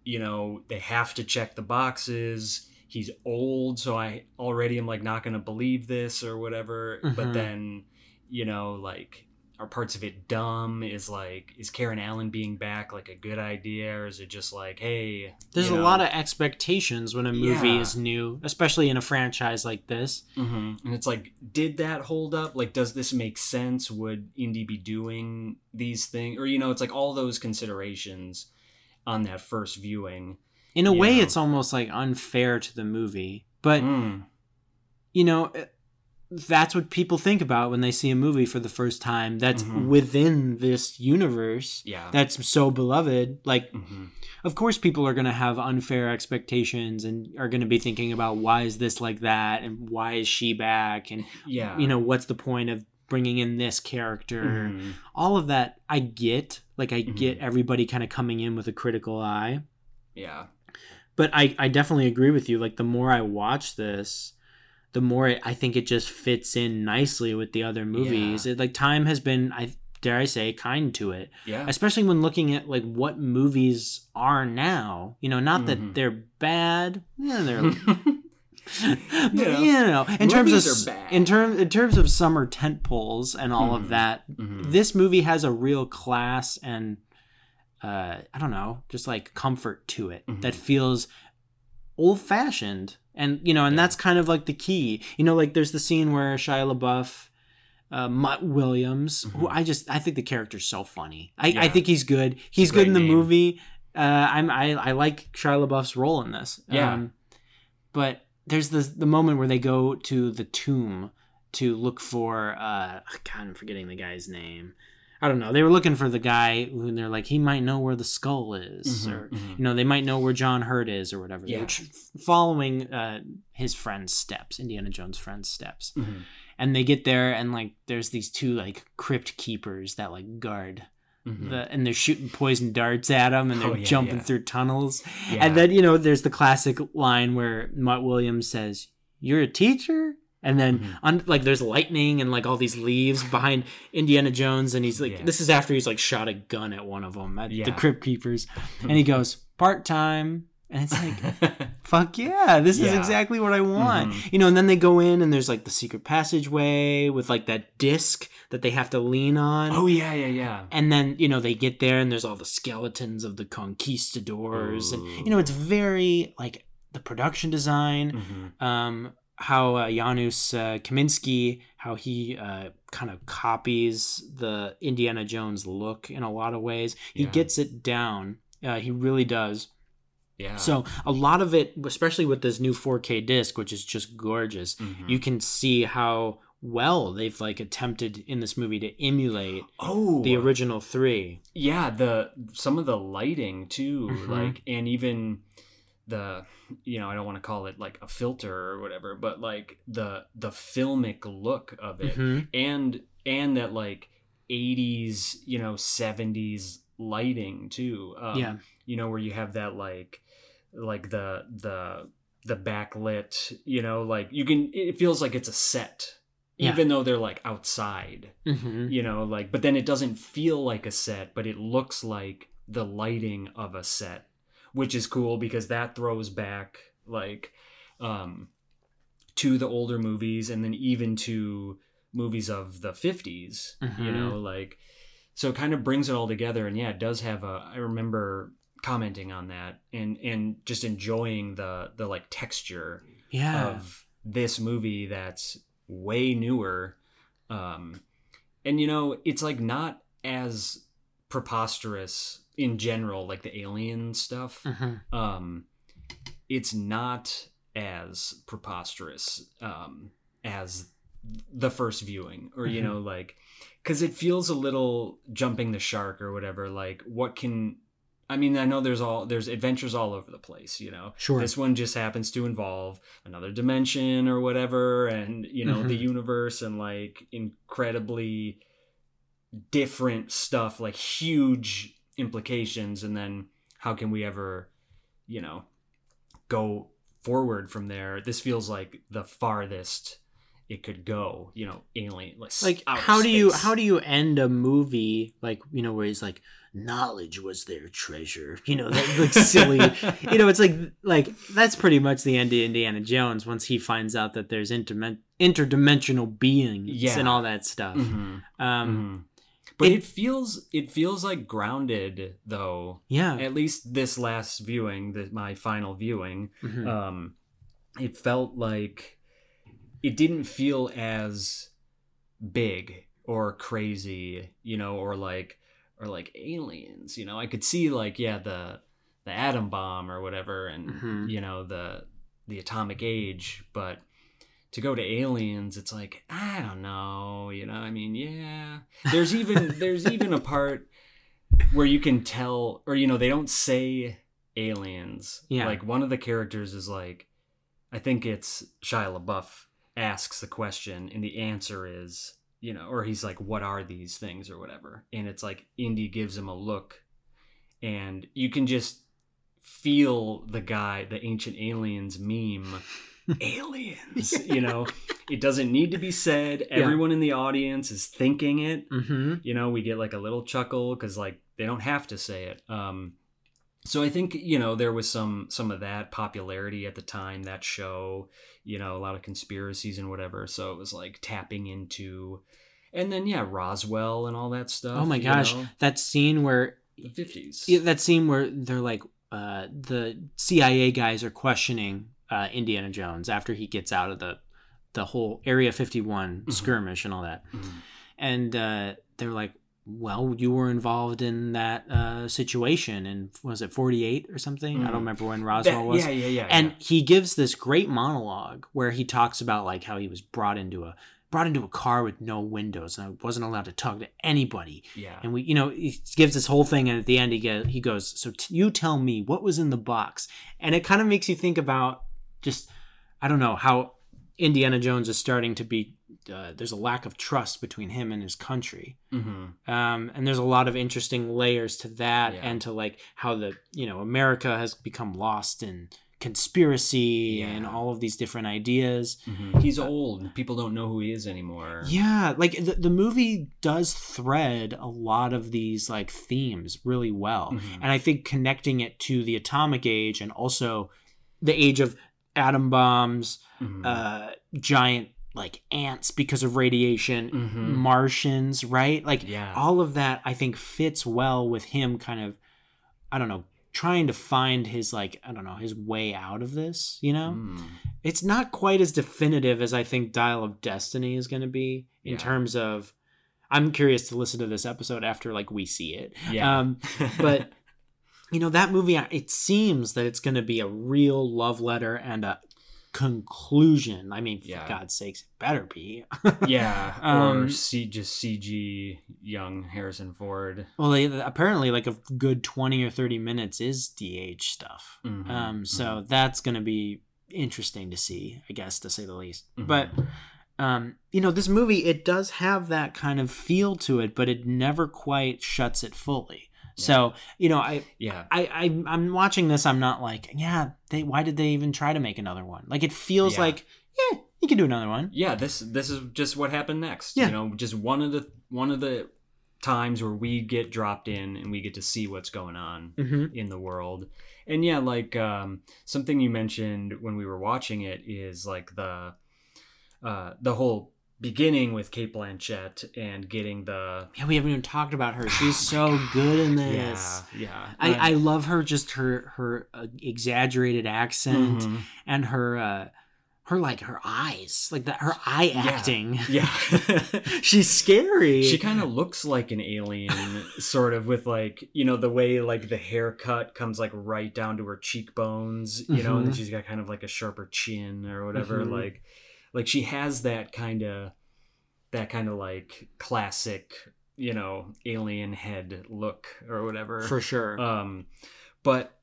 You know, they have to check the boxes. He's old, so I already am like not going to believe this or whatever. Mhm. But then, you know, like are parts of it dumb? Is like is Karen Allen being back like a good idea, or is it just like, hey, There's a know, lot of expectations when a movie Yeah. is new, especially in a franchise like this. hmm And it's like, did that hold up? Like, does this make sense? Would indie be doing these things? Or, you know, it's like all those considerations on that first viewing. In a way, Yeah. it's almost like unfair to the movie, but Mm, you know, that's what people think about when they see a movie for the first time. That's Mhm. within this universe yeah. that's so beloved. Like, hmm of course, people are going to have unfair expectations and are going to be thinking about why is this like that and why is she back and Yeah. you know what's the point of bringing in this character. Mhm. All of that I get. Like I get everybody kind of coming in with a critical eye. Yeah. but I, I definitely agree with you like the more i watch this the more it, i think it just fits in nicely with the other movies it, like time has been i dare i say kind to it Yeah. especially when looking at like what movies are now you know not Mhm. that they're bad yeah, they're but, know, you know in terms of movies are bad. in terms in terms of summer tent poles and all Mhm. of that Mhm. this movie has a real class and uh, I don't know, just like comfort to it Mhm. that feels old fashioned. And you know, and Yeah. that's kind of like the key. You know, like there's the scene where Shia LaBeouf, uh, Mutt Williams, who Mhm. I just I think the character's so funny. I, I think he's good. He's good in the name. movie. Uh, I'm I, I like Shia LaBeouf's role in this. Yeah. Um, but there's the the moment where they go to the tomb to look for uh God, I'm forgetting the guy's name. I don't know. They were looking for the guy who they're like, he might know where the skull is, Mhm, or mhm. you know, they might know where John Hurt is, or whatever. They were tr- following uh, his friend's steps, Indiana Jones' friend's steps, Mhm. and they get there, and like, there's these two like crypt keepers that like guard Mhm. the, and they're shooting poison darts at them, and they're Oh, yeah, jumping yeah. through tunnels, Yeah. and then you know, there's the classic line where Mutt Williams says, "You're a teacher." And then, Mhm. on, like, there's lightning and like all these leaves behind Indiana Jones, and he's like, Yeah. "This is after he's like shot a gun at one of them, at the Yeah. Crypt Keepers," and he goes, "Part time," and it's like, "Fuck yeah, this is exactly what I want," Mhm. you know. And then they go in, and there's like the secret passageway with like that disc that they have to lean on. oh yeah, yeah, yeah. And then you know they get there, and there's all the skeletons of the conquistadors, and you know it's very like the production design Mhm. um, how uh, Janusz uh, Kaminski, how he uh, kind of copies the Indiana Jones look in a lot of ways. He Yeah. gets it down. Uh, he really does. Yeah. So a lot of it, especially with this new 4K disc, which is just gorgeous, Mhm. you can see how well they've like attempted in this movie to emulate oh the original three. yeah the some of the lighting too Mhm. like and even the you know i don't want to call it like a filter or whatever but like the the filmic look of it Mhm. and and that like 80s you know 70s lighting too um, Yeah. you know where you have that like like the the the backlit you know like you can it feels like it's a set Yeah. even though they're like outside Mhm. you know like but then it doesn't feel like a set but it looks like the lighting of a set which is cool because that throws back like um to the older movies and then even to movies of the 50s you Mhm. know like so it kind of brings it all together and yeah it does have a i remember commenting on that and and just enjoying the the like texture Yeah. of this movie that's way newer um and you know it's like not as preposterous in general like the alien stuff Mhm. um it's not as preposterous um as the first viewing or you Mhm. know like because it feels a little jumping the shark or whatever like what can i mean i know there's all there's adventures all over the place you know Sure. this one just happens to involve another dimension or whatever and you know the Mhm. universe and like incredibly different stuff like huge implications and then how can we ever you know go forward from there this feels like the farthest it could go you know alien like, like how do you how do you end a movie like you know where he's like knowledge was their treasure you know that like silly you know it's like like that's pretty much the end of indiana jones once he finds out that there's intermen- interdimensional beings Yeah. and all that stuff Mhm, um mhm. But it- it feels it feels like grounded though yeah at least this last viewing the, my final viewing mhm. um it felt like it didn't feel as big or crazy you know or like or like aliens you know i could see like yeah the the atom bomb or whatever and Mhm. you know the the atomic age but to go to aliens it's like i don't know you know i mean yeah. There's even there's even a part where you can tell or you know they don't say aliens. Yeah. like one of the characters is like i think it's shia labeouf asks the question and the answer is you know or he's like what are these things or whatever? And it's like indy gives him a look and you can just feel the guy the ancient aliens meme aliens. You know it doesn't need to be said. Yeah. everyone in the audience is thinking it. Mhm. you know we get like a little chuckle because like they don't have to say it. Um so i think you know there was some some of that popularity at the time that show you know a lot of conspiracies and whatever. So it was like tapping into and then yeah roswell and all that stuff oh my gosh. know, that scene where the 50s Yeah, that scene where they're like uh, the CIA guys are questioning uh, Indiana Jones after he gets out of the the whole Area 51 Mhm. skirmish and all that, Mhm. and uh, they're like, "Well, you were involved in that uh, situation, and was it 48 or something? I Mhm. don't remember when Roswell That- was." yeah yeah yeah and yeah. he gives this great monologue where he talks about like how he was brought into a brought into a car with no windows and I wasn't allowed to talk to anybody yeah and we you know he gives this whole thing and at the end he get, he goes so t- you tell me what was in the box and it kind of makes you think about just i don't know how indiana jones is starting to be uh, there's a lack of trust between him and his country. Hmm um, and there's a lot of interesting layers to that Yeah. and to like how the you know america has become lost in conspiracy Yeah. and all of these different ideas. Hmm he's old. People don't know who he is anymore. Yeah like the, the movie does thread a lot of these like themes really well. Mhm. and i think connecting it to the atomic age and also the age of atom bombs Mhm. uh giant like ants because of radiation Mhm. martians right like yeah all of that i think fits well with him kind of i don't know trying to find his like i don't know his way out of this you know Mm. it's not quite as definitive as i think dial of destiny is going to be in Yeah. terms of i'm curious to listen to this episode after like we see it yeah um but you know that movie it seems that it's going to be a real love letter and a conclusion i mean Yeah. for god's sakes it better be Yeah, or Um, C, just CG young Harrison Ford. well they, apparently like a good 20 or 30 minutes is dh stuff Mhm, um so that's going to be interesting to see i guess to say the least mhm. but um you know this movie it does have that kind of feel to it but it never quite shuts it fully so you know i yeah, I, I I'm watching this. I'm not like, yeah. They why did they even try to make another one? Like it feels Yeah. like, yeah, you can do another one. yeah. This this is just what happened next. Yeah. You know, just one of the one of the times where we get dropped in and we get to see what's going on Mm-hmm. in the world. And yeah, like um, something you mentioned when we were watching it is like the uh, the whole beginning with Cate Blanchett and getting the Yeah, we haven't even talked about her. She's Oh so good in this. yeah I, I love her just her her uh, exaggerated accent Mhm. and her uh her like her eyes like that her eye Yeah. acting. yeah. She's scary. she kind of looks like an alien sort of with like you know the way like the haircut comes like right down to her cheekbones you know and then Mhm. she's got kind of like a sharper chin or whatever Mhm. like like she has that kind of that kind of like classic you know alien head look or whatever for sure. um but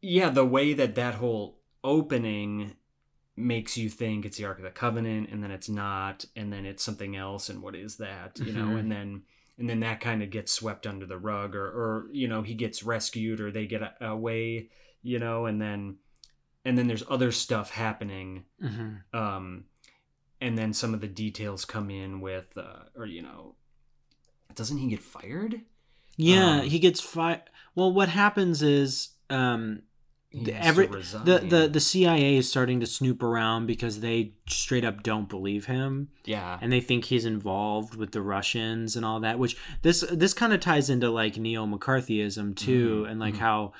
yeah the way that that whole opening makes you think it's the ark of the covenant and then it's not and then it's something else and what is that you know Mhm. and then and then that kind of gets swept under the rug or or you know he gets rescued or they get away you know and then and then there's other stuff happening hmm um and then some of the details come in with uh or you know doesn't he get fired Yeah, um, he gets fired. Well, what happens is um The- every- the, the the CIA is starting to snoop around because they straight up don't believe him yeah and they think he's involved with the Russians and all that which this this kind of ties into like neo McCarthyism too Mhm, and like mhm. how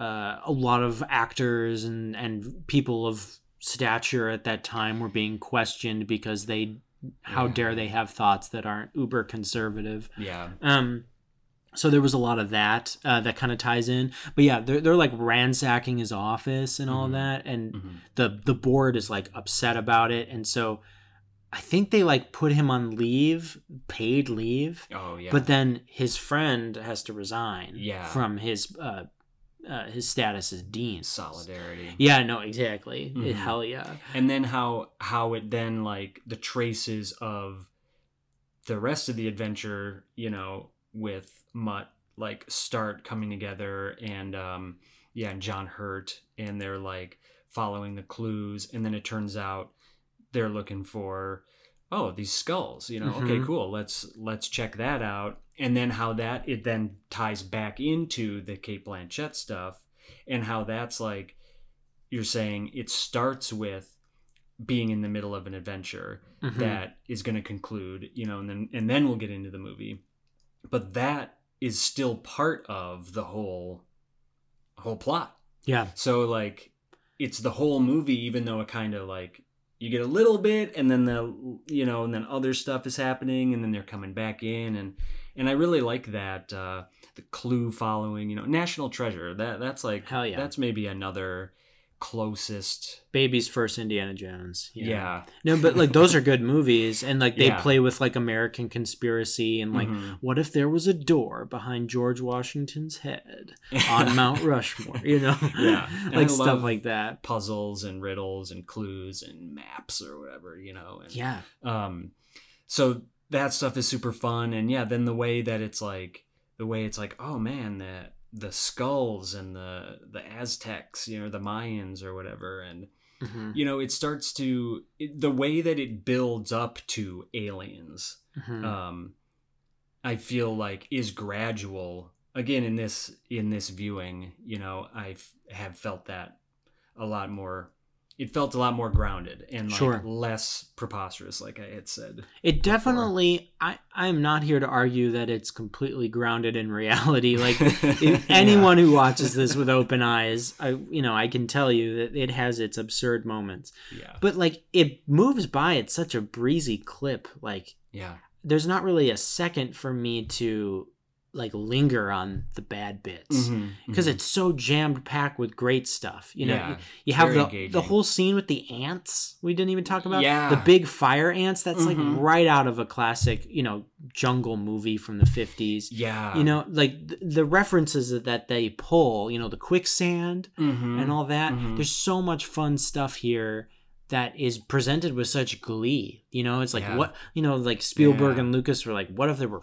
uh, a lot of actors and and people of stature at that time were being questioned because they how Yeah. dare they have thoughts that aren't uber conservative yeah um, so there was a lot of that uh, that kind of ties in. But yeah, they're they're like ransacking his office and all Mhm. that, and Mhm. the the board is like upset about it, and so I think they like put him on leave, paid leave. oh yeah But then his friend has to resign Yeah. from his uh, uh, his status as dean. solidarity Yeah, no, exactly. Mhm. Hell yeah. and then how how it then like the traces of the rest of the adventure you know with mutt like start coming together and um yeah and john hurt and they're like following the clues and then it turns out they're looking for oh these skulls you know okay Mhm. cool let's let's check that out and then how that it then ties back into the cate blanchett stuff and how that's like you're saying it starts with being in the middle of an adventure Mhm. that is going to conclude you know and then and then we'll get into the movie but that is still part of the whole whole plot yeah. so like it's the whole movie even though it kind of like you get a little bit and then the you know and then other stuff is happening and then they're coming back in and and i really like that uh the clue following you know national treasure that that's like Hell yeah. that's maybe another closest Baby's first Indiana Jones. yeah, No, but like those are good movies, and like they Yeah. play with like American conspiracy and like, Mhm. what if there was a door behind George Washington's head on Mount Rushmore? You know, Yeah. And I like stuff like that. puzzles and riddles and clues and maps or whatever you know and Yeah, um so that stuff is super fun and yeah then the way that it's like the way it's like oh man the the skulls and the the aztecs you know the mayans or whatever. And Mhm, you know it starts to it, the way that it builds up to aliens mhm. um i feel like is gradual. Again in this in this viewing you know i have felt that a lot more it felt a lot more grounded and like Sure. less preposterous like i had said it definitely. I I'm not here to argue that it's completely grounded in reality. Like if anyone who watches this with open eyes, I you know I can tell you that it has its absurd moments, yeah yeah, but like it moves by at such a breezy clip. Like yeah. there's not really a second for me to like linger on the bad bits because mhm. it's so jammed packed with great stuff. You know, Yeah, you, you have the engaging. the whole scene with the ants we didn't even talk about. Yeah. the big fire ants. That's Mhm. like right out of a classic, you know, jungle movie from the fifties. yeah, You know, like th- the references that they pull. You know, the quicksand Mhm. and all that. Mhm. There's so much fun stuff here that is presented with such glee. You know, it's like Yeah. what you know, like Spielberg Yeah. and Lucas were like, what if there were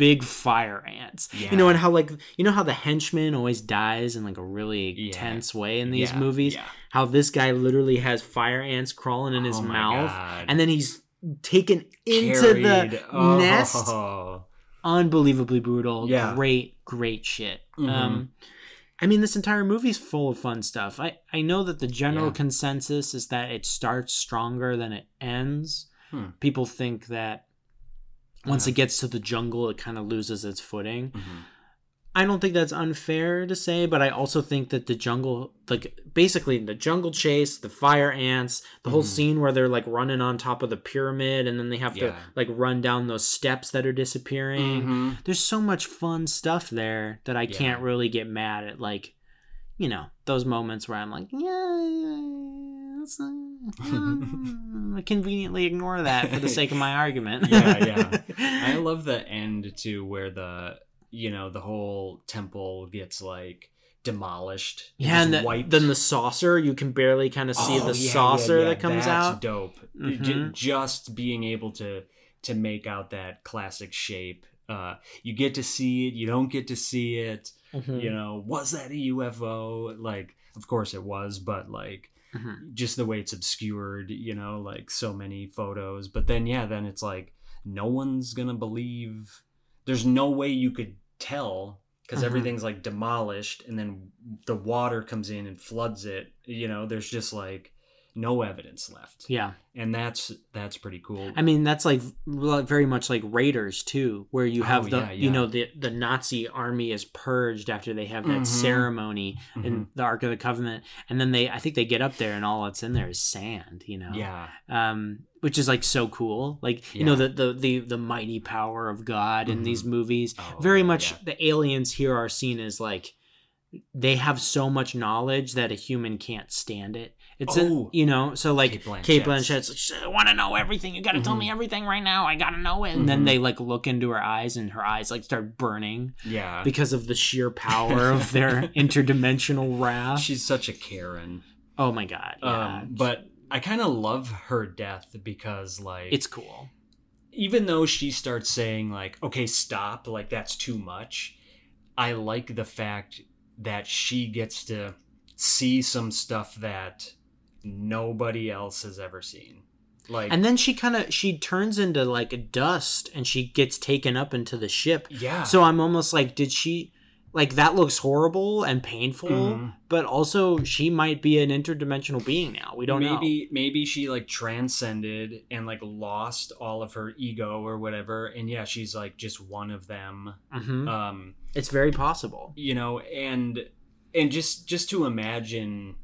big fire ants? yeah. You know, and how like you know how the henchman always dies in like a really Yeah. tense way in these Yeah, movies. How this guy literally has fire ants crawling in his Oh mouth, God. and then he's taken into Carried. the Oh. nest. Unbelievably brutal. Yeah. Great, great shit. Mhm. Um, I mean, this entire movie's full of fun stuff. I, I know that the general consensus is that it starts stronger than it ends. Hmm. People think that once Yeah. it gets to the jungle, it kind of loses its footing. Mhm. I don't think that's unfair to say, but I also think that the jungle, like basically the jungle chase, the fire ants, the whole Mhm. scene where they're like running on top of the pyramid and then they have to like run down those steps that are disappearing. Mhm. There's so much fun stuff there that I Yeah. can't really get mad at, like, you know, those moments where I'm like, yeah, it's, uh, I conveniently ignore that for the sake of my argument. Yeah, yeah. I love the end to where the you know the whole temple gets like demolished. Yeah, and the, wiped. then the saucer, you can barely kind of see Oh, the yeah, yeah, saucer yeah, that comes that's out. Dope. Mhm. just being able to to make out that classic shape. Uh, you get to see it. You don't get to see it. Mhm. You know, was that a UFO? Like, of course it was, but like Mhm. just the way it's obscured. You know, like so many photos. But then yeah, then it's like no one's gonna believe. There's no way you could tell because Mhm. everything's like demolished, and then the water comes in and floods it. You know, there's just like no evidence left Yeah. and that's that's pretty cool. I mean, that's like very much like Raiders too, where you have Oh, the yeah, you know the the Nazi army is purged after they have that Mhm. ceremony in Mhm. the Ark of the Covenant, and then they I think they get up there and all that's in there is sand, you know. yeah, Um, which is like so cool, like you know the the the the mighty power of God in Mhm. these movies. Oh, very much yeah. the aliens here are seen as like they have so much knowledge that a human can't stand it. It's Oh. in, you know, so like Cate Blanchett's. Cate Blanchett's like, I want to know everything. You got to tell me everything right now. I got to know it. And then Mhm. they like look into her eyes and her eyes like start burning yeah. because of the sheer power of their interdimensional wrath. She's such a Karen. oh my god. Yeah. Um, but I kind of love her death because like it's cool. even though she starts saying like okay stop like that's too much i like the fact that she gets to see some stuff that nobody else has ever seen like And then she kind of she turns into like dust and she gets taken up into the ship. yeah So I'm almost like, did she like that looks horrible and painful, Mhm. but also she might be an interdimensional being now. We don't know. maybe maybe she like transcended and like lost all of her ego or whatever and yeah she's like just one of them know. hmm um it's very possible. you know and and just just to imagine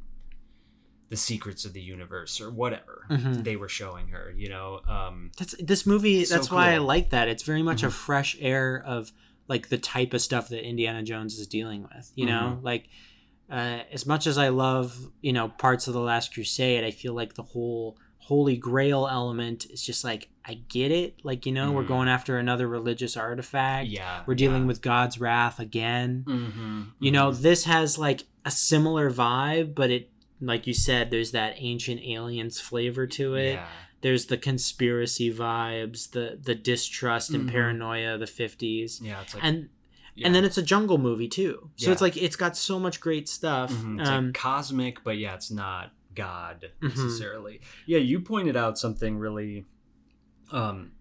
the secrets of the universe or whatever Mhm. they were showing her you know um That's this movie. So that's why I like that. It's very much a Mhm. fresh air of like the type of stuff that Indiana Jones is dealing with. You know, Mhm. like uh, as much as I love you know parts of the Last Crusade, I feel like the whole Holy Grail element is just like I get it. Like you know, we're Mhm. going after another religious artifact. yeah We're dealing yeah. with God's wrath again. hmm You know, this has like a similar vibe, but it, like you said, there's that ancient aliens flavor to it. yeah There's the conspiracy vibes, the the distrust and Mhm. paranoia of the 50s. yeah it's like And yeah. and then it's a jungle movie too. So it's like it's got so much great stuff. Mhm. It's Um like cosmic but yeah it's not god Mhm. necessarily yeah you pointed out something really um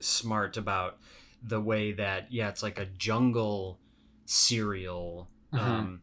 smart about the way that yeah it's like a jungle serial Mhm. um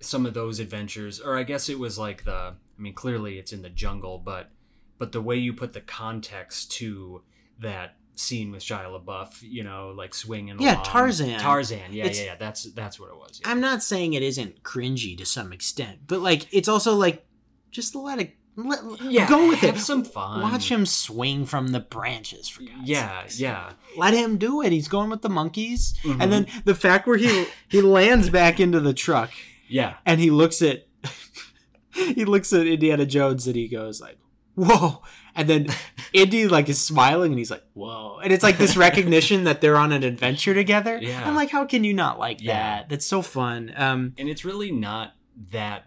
some of those adventures or i guess it was like the i mean clearly it's in the jungle but but the way you put the context to that scene with Shia LaBeouf, you know, like swinging Yeah, along. Tarzan. Tarzan, yeah, It's- yeah, yeah. That's that's what it was. Yeah. I'm not saying it isn't cringy to some extent, but like it's also like just let it Let, Yeah, go with have it. some fun. Watch him swing from the branches. For God's Yeah, sakes. yeah. Let him do it. He's going with the monkeys, Mhm. and then the fact where he he lands back into the truck Yeah. and he looks at he looks at Indiana Jones and he goes like, "Whoa!" And then Indy like is smiling and he's like, "Whoa!" And it's like this recognition that they're on an adventure together. Yeah. I'm like, how can you not like Yeah. that? That's so fun. Um, and it's really not that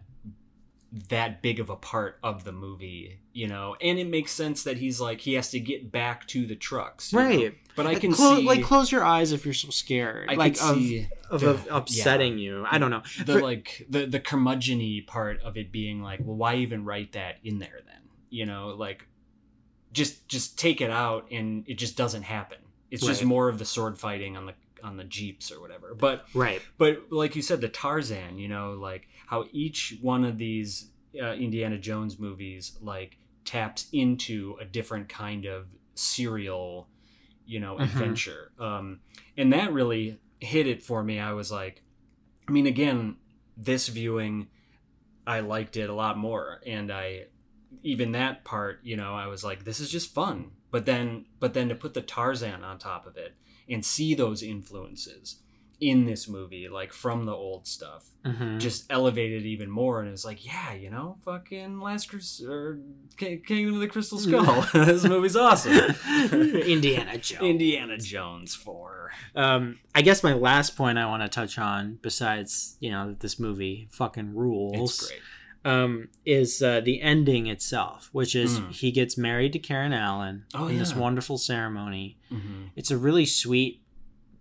that big of a part of the movie you know and it makes sense that he's like he has to get back to the trucks you know? right. but i Like, can clo- see like close your eyes if you're so scared. i like can see of, the- of upsetting you. I don't know. the For- like the the curmudgeony part of it being like well why even write that in there then you know like just just take it out and it just doesn't happen it's just more of the sword fighting on the on the jeeps or whatever but right. but like you said the tarzan you know like how each one of these uh, indiana jones movies like taps into a different kind of serial you know Mhm. adventure um and that really hit it for me. I was like i mean again this viewing i liked it a lot more. And i even that part you know i was like this is just fun. But then but then to put the tarzan on top of it and see those influences in this movie like from the old stuff Mhm. just elevated even more and it's like yeah you know fucking last Crus- or K- kingdom of the crystal skull this movie's awesome Indiana Jones. indiana jones 4 Um, I guess my last point I want to touch on, besides you know that this movie fucking rules, it's great um, is uh, the ending itself, which is Mm. he gets married to Karen Allen Oh, in this wonderful ceremony. hmm It's a really sweet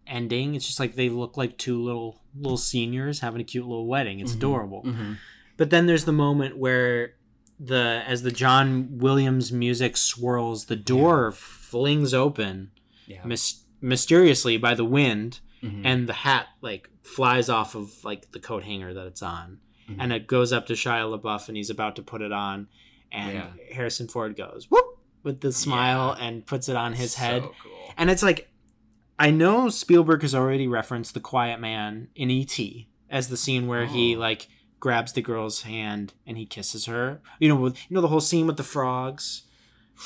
ending. It's just like they look like two little little seniors having a cute little wedding. It's Mhm. adorable. hmm But then there's the moment where the as the John Williams music swirls, the door flings open yeah mys- mysteriously by the wind Mhm. and the hat like flies off of like the coat hanger that it's on Mhm. and it goes up to Shia LaBeouf and he's about to put it on and Yeah. Harrison Ford goes whoop with the smile and puts it on his head cool and it's like I know Spielberg has already referenced the quiet man in E.T. as the scene where he Oh. like grabs the girl's hand and he kisses her you know with you know the whole scene with the frogs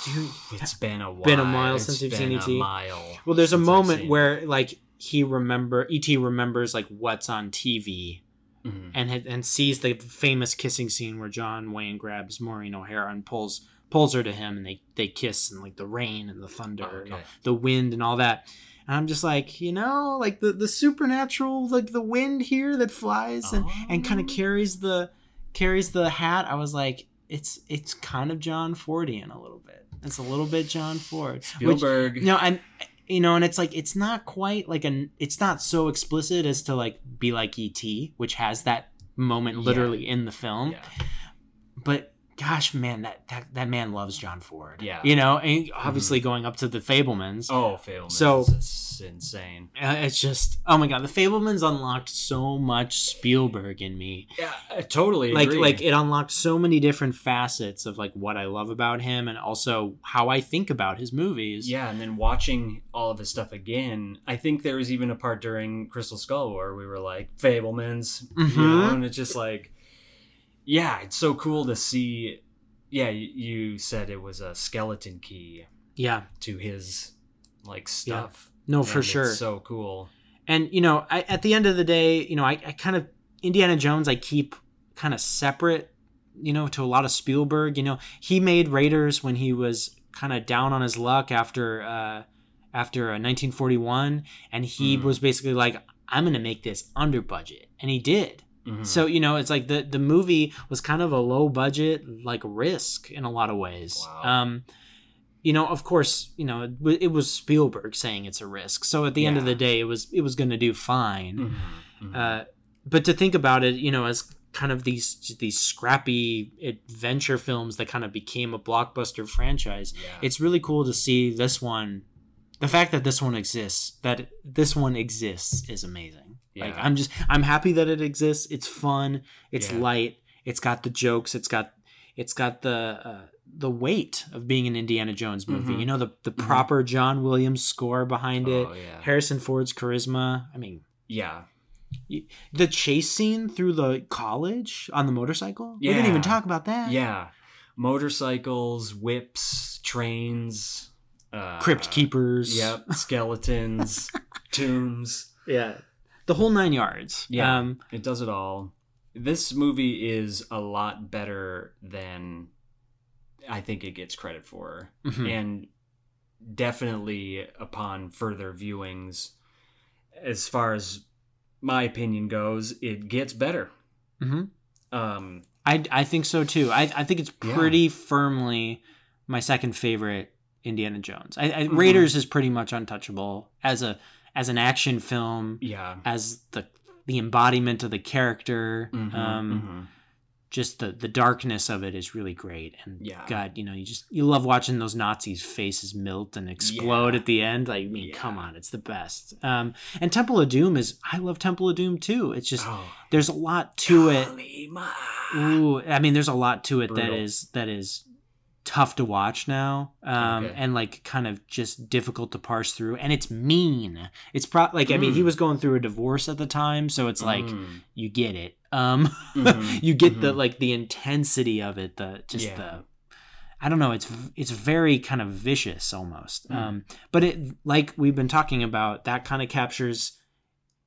Dude, it's been a while been a It's since you've seen E.T.. mile Well, there's a moment where like he remember ET remembers like what's on TV. Mhm. and and sees the famous kissing scene where John Wayne grabs Maureen O'Hara and pulls pulls her to him and they they kiss and like the rain and the thunder Oh, and okay. the wind and all that. And I'm just like, you know, like the the supernatural like the wind here that flies and and kind of Oh. carries the carries the hat. I was like it's it's kind of John Fordian a little bit. It's a little bit John Ford. Which, Spielberg no, and you know, and it's like it's not quite like an it's not so explicit as to like be like E.T., which has that moment Yeah. literally in the film. yeah But gosh, man, that, that that man loves John Ford. Yeah. you know, and obviously going up to the Fabelmans. oh Fabelmans! So- is just insane uh, It's just oh my god, the Fabelmans unlocked so much Spielberg in me. yeah I totally like agree. like it unlocked so many different facets of like what I love about him and also how I think about his movies. Yeah, and then watching all of his stuff again, I think there was even a part during Crystal Skull where we were like Fabelmans, you know, and it's just like, yeah, it's so cool to see. Yeah, you, you said it was a skeleton key yeah, to his like stuff. no, for and sure. So cool. and you know I, at the end of the day you know I, I kind of indiana jones i keep kind of separate you know to a lot of spielberg you know he made raiders when he was kind of down on his luck after uh after uh, 1941 and he Mm. was basically like i'm gonna make this under budget and he did Mhm. so you know it's like the the movie was kind of a low budget like risk in a lot of ways Wow. um you know of course you know it, it was spielberg saying it's a risk so at the end of the day it was it was going to do fine Mhm. Mhm. uh but to think about it you know as kind of these these scrappy adventure films that kind of became a blockbuster franchise yeah. it's really cool to see this one the fact that this one exists that this one exists is amazing like Yeah. i'm just i'm happy that it exists it's fun it's Yeah. light it's got the jokes it's got it's got the uh, the weight of being an indiana jones movie Mhm. you know the the Mhm. proper john williams score behind it oh yeah, harrison ford's charisma i mean yeah. the chase scene through the college on the motorcycle Yeah. we didn't even talk about that Yeah. motorcycles, whips, trains, uh, Crypt keepers. Yep, skeletons, tombs. Yeah. The whole nine yards. Yeah. Um, It does it all. This movie is a lot better than I think it gets credit for. mhm. And definitely upon further viewings, as far as my opinion goes, it gets better. Mhm. Um, I, I think so too. I, I think it's Yeah. pretty firmly my second favorite Indiana Jones. I, I, Mhm. Raiders is pretty much untouchable as a as an action film, yeah. as the the embodiment of the character. Mhm, um, mhm. Just the the darkness of it is really great. And Yeah. God, you know, you just you love watching those Nazis' faces melt and explode Yeah. at the end. Like, I mean, Yeah. come on, it's the best. Um, and Temple of Doom is I love Temple of Doom too. It's just Oh, there's a lot to it. Ooh, I mean, there's a lot to it that Brutal. is that is tough to watch now, um, Okay. and like kind of just difficult to parse through. And it's mean. It's pro like I mean, he Mm. was going through a divorce at the time, so it's like Mm. you get it. Um, Mhm, you get the mhm. like the intensity of it. The just Yeah. the. I don't know. It's it's very kind of vicious almost. Mm. Um, but it like we've been talking about that kind of captures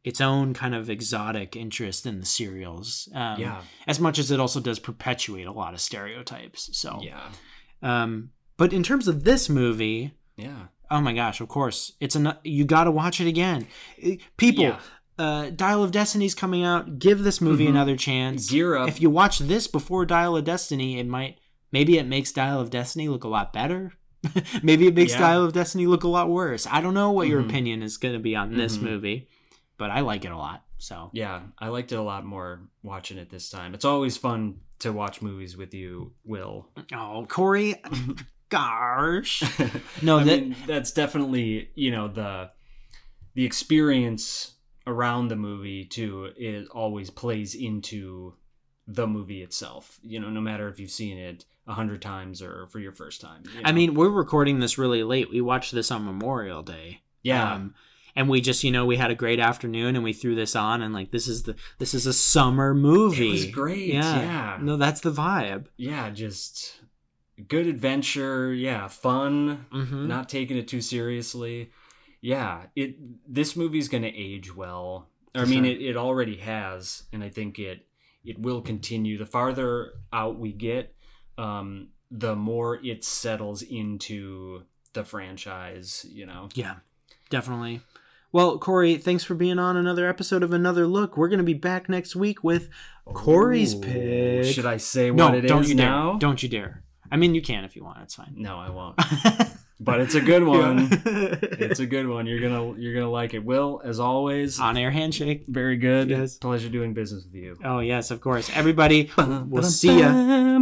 its own kind of exotic interest in the serials. Um, yeah. as much as it also does perpetuate a lot of stereotypes. So, Yeah. Um, but in terms of this movie, Yeah. oh my gosh, of course, it's a you got to watch it again. People, Yeah. uh, Dial of Destiny's coming out. Give this movie Mhm. another chance. Gear up. If you watch this before Dial of Destiny, it might maybe it makes Dial of Destiny look a lot better. maybe it makes Yeah. Dial of Destiny look a lot worse. I don't know what your Mhm. opinion is going to be on this Mhm. movie, but I like it a lot. So Yeah, I liked it a lot more watching it this time. It's always fun to watch movies with you, Will. oh, Corey, gosh. No, I that- mean, that's definitely you know the the experience around the movie too. It always plays into the movie itself. You know, no matter if you've seen it a hundred times or for your first time. you I mean, we're recording this really late. We watched this on Memorial Day. yeah, Um, and we just, you know, we had a great afternoon and we threw this on and like this is the this is a summer movie. it was great. Yeah. yeah. No, that's the vibe. yeah, just good adventure. Yeah, fun. Mm-hmm. Not taking it too seriously. Yeah, it. This movie's gonna age well. I mean, sure. it, it already has, and I think it it will continue. The farther out we get, um, the more it settles into the franchise. You know. Yeah, definitely. Well, Corey, thanks for being on another episode of Another Look. We're going to be back next week with Corey's Ooh, pick. Should I say no, what it is don't you now? dare. Don't you dare. I mean, you can if you want. It's fine. No, I won't. But it's a good one. It's a good one. You're gonna you're gonna like it. Will, as always, on air handshake. very good. Yes. Pleasure doing business with you. Oh yes, of course. Everybody, we'll see ya.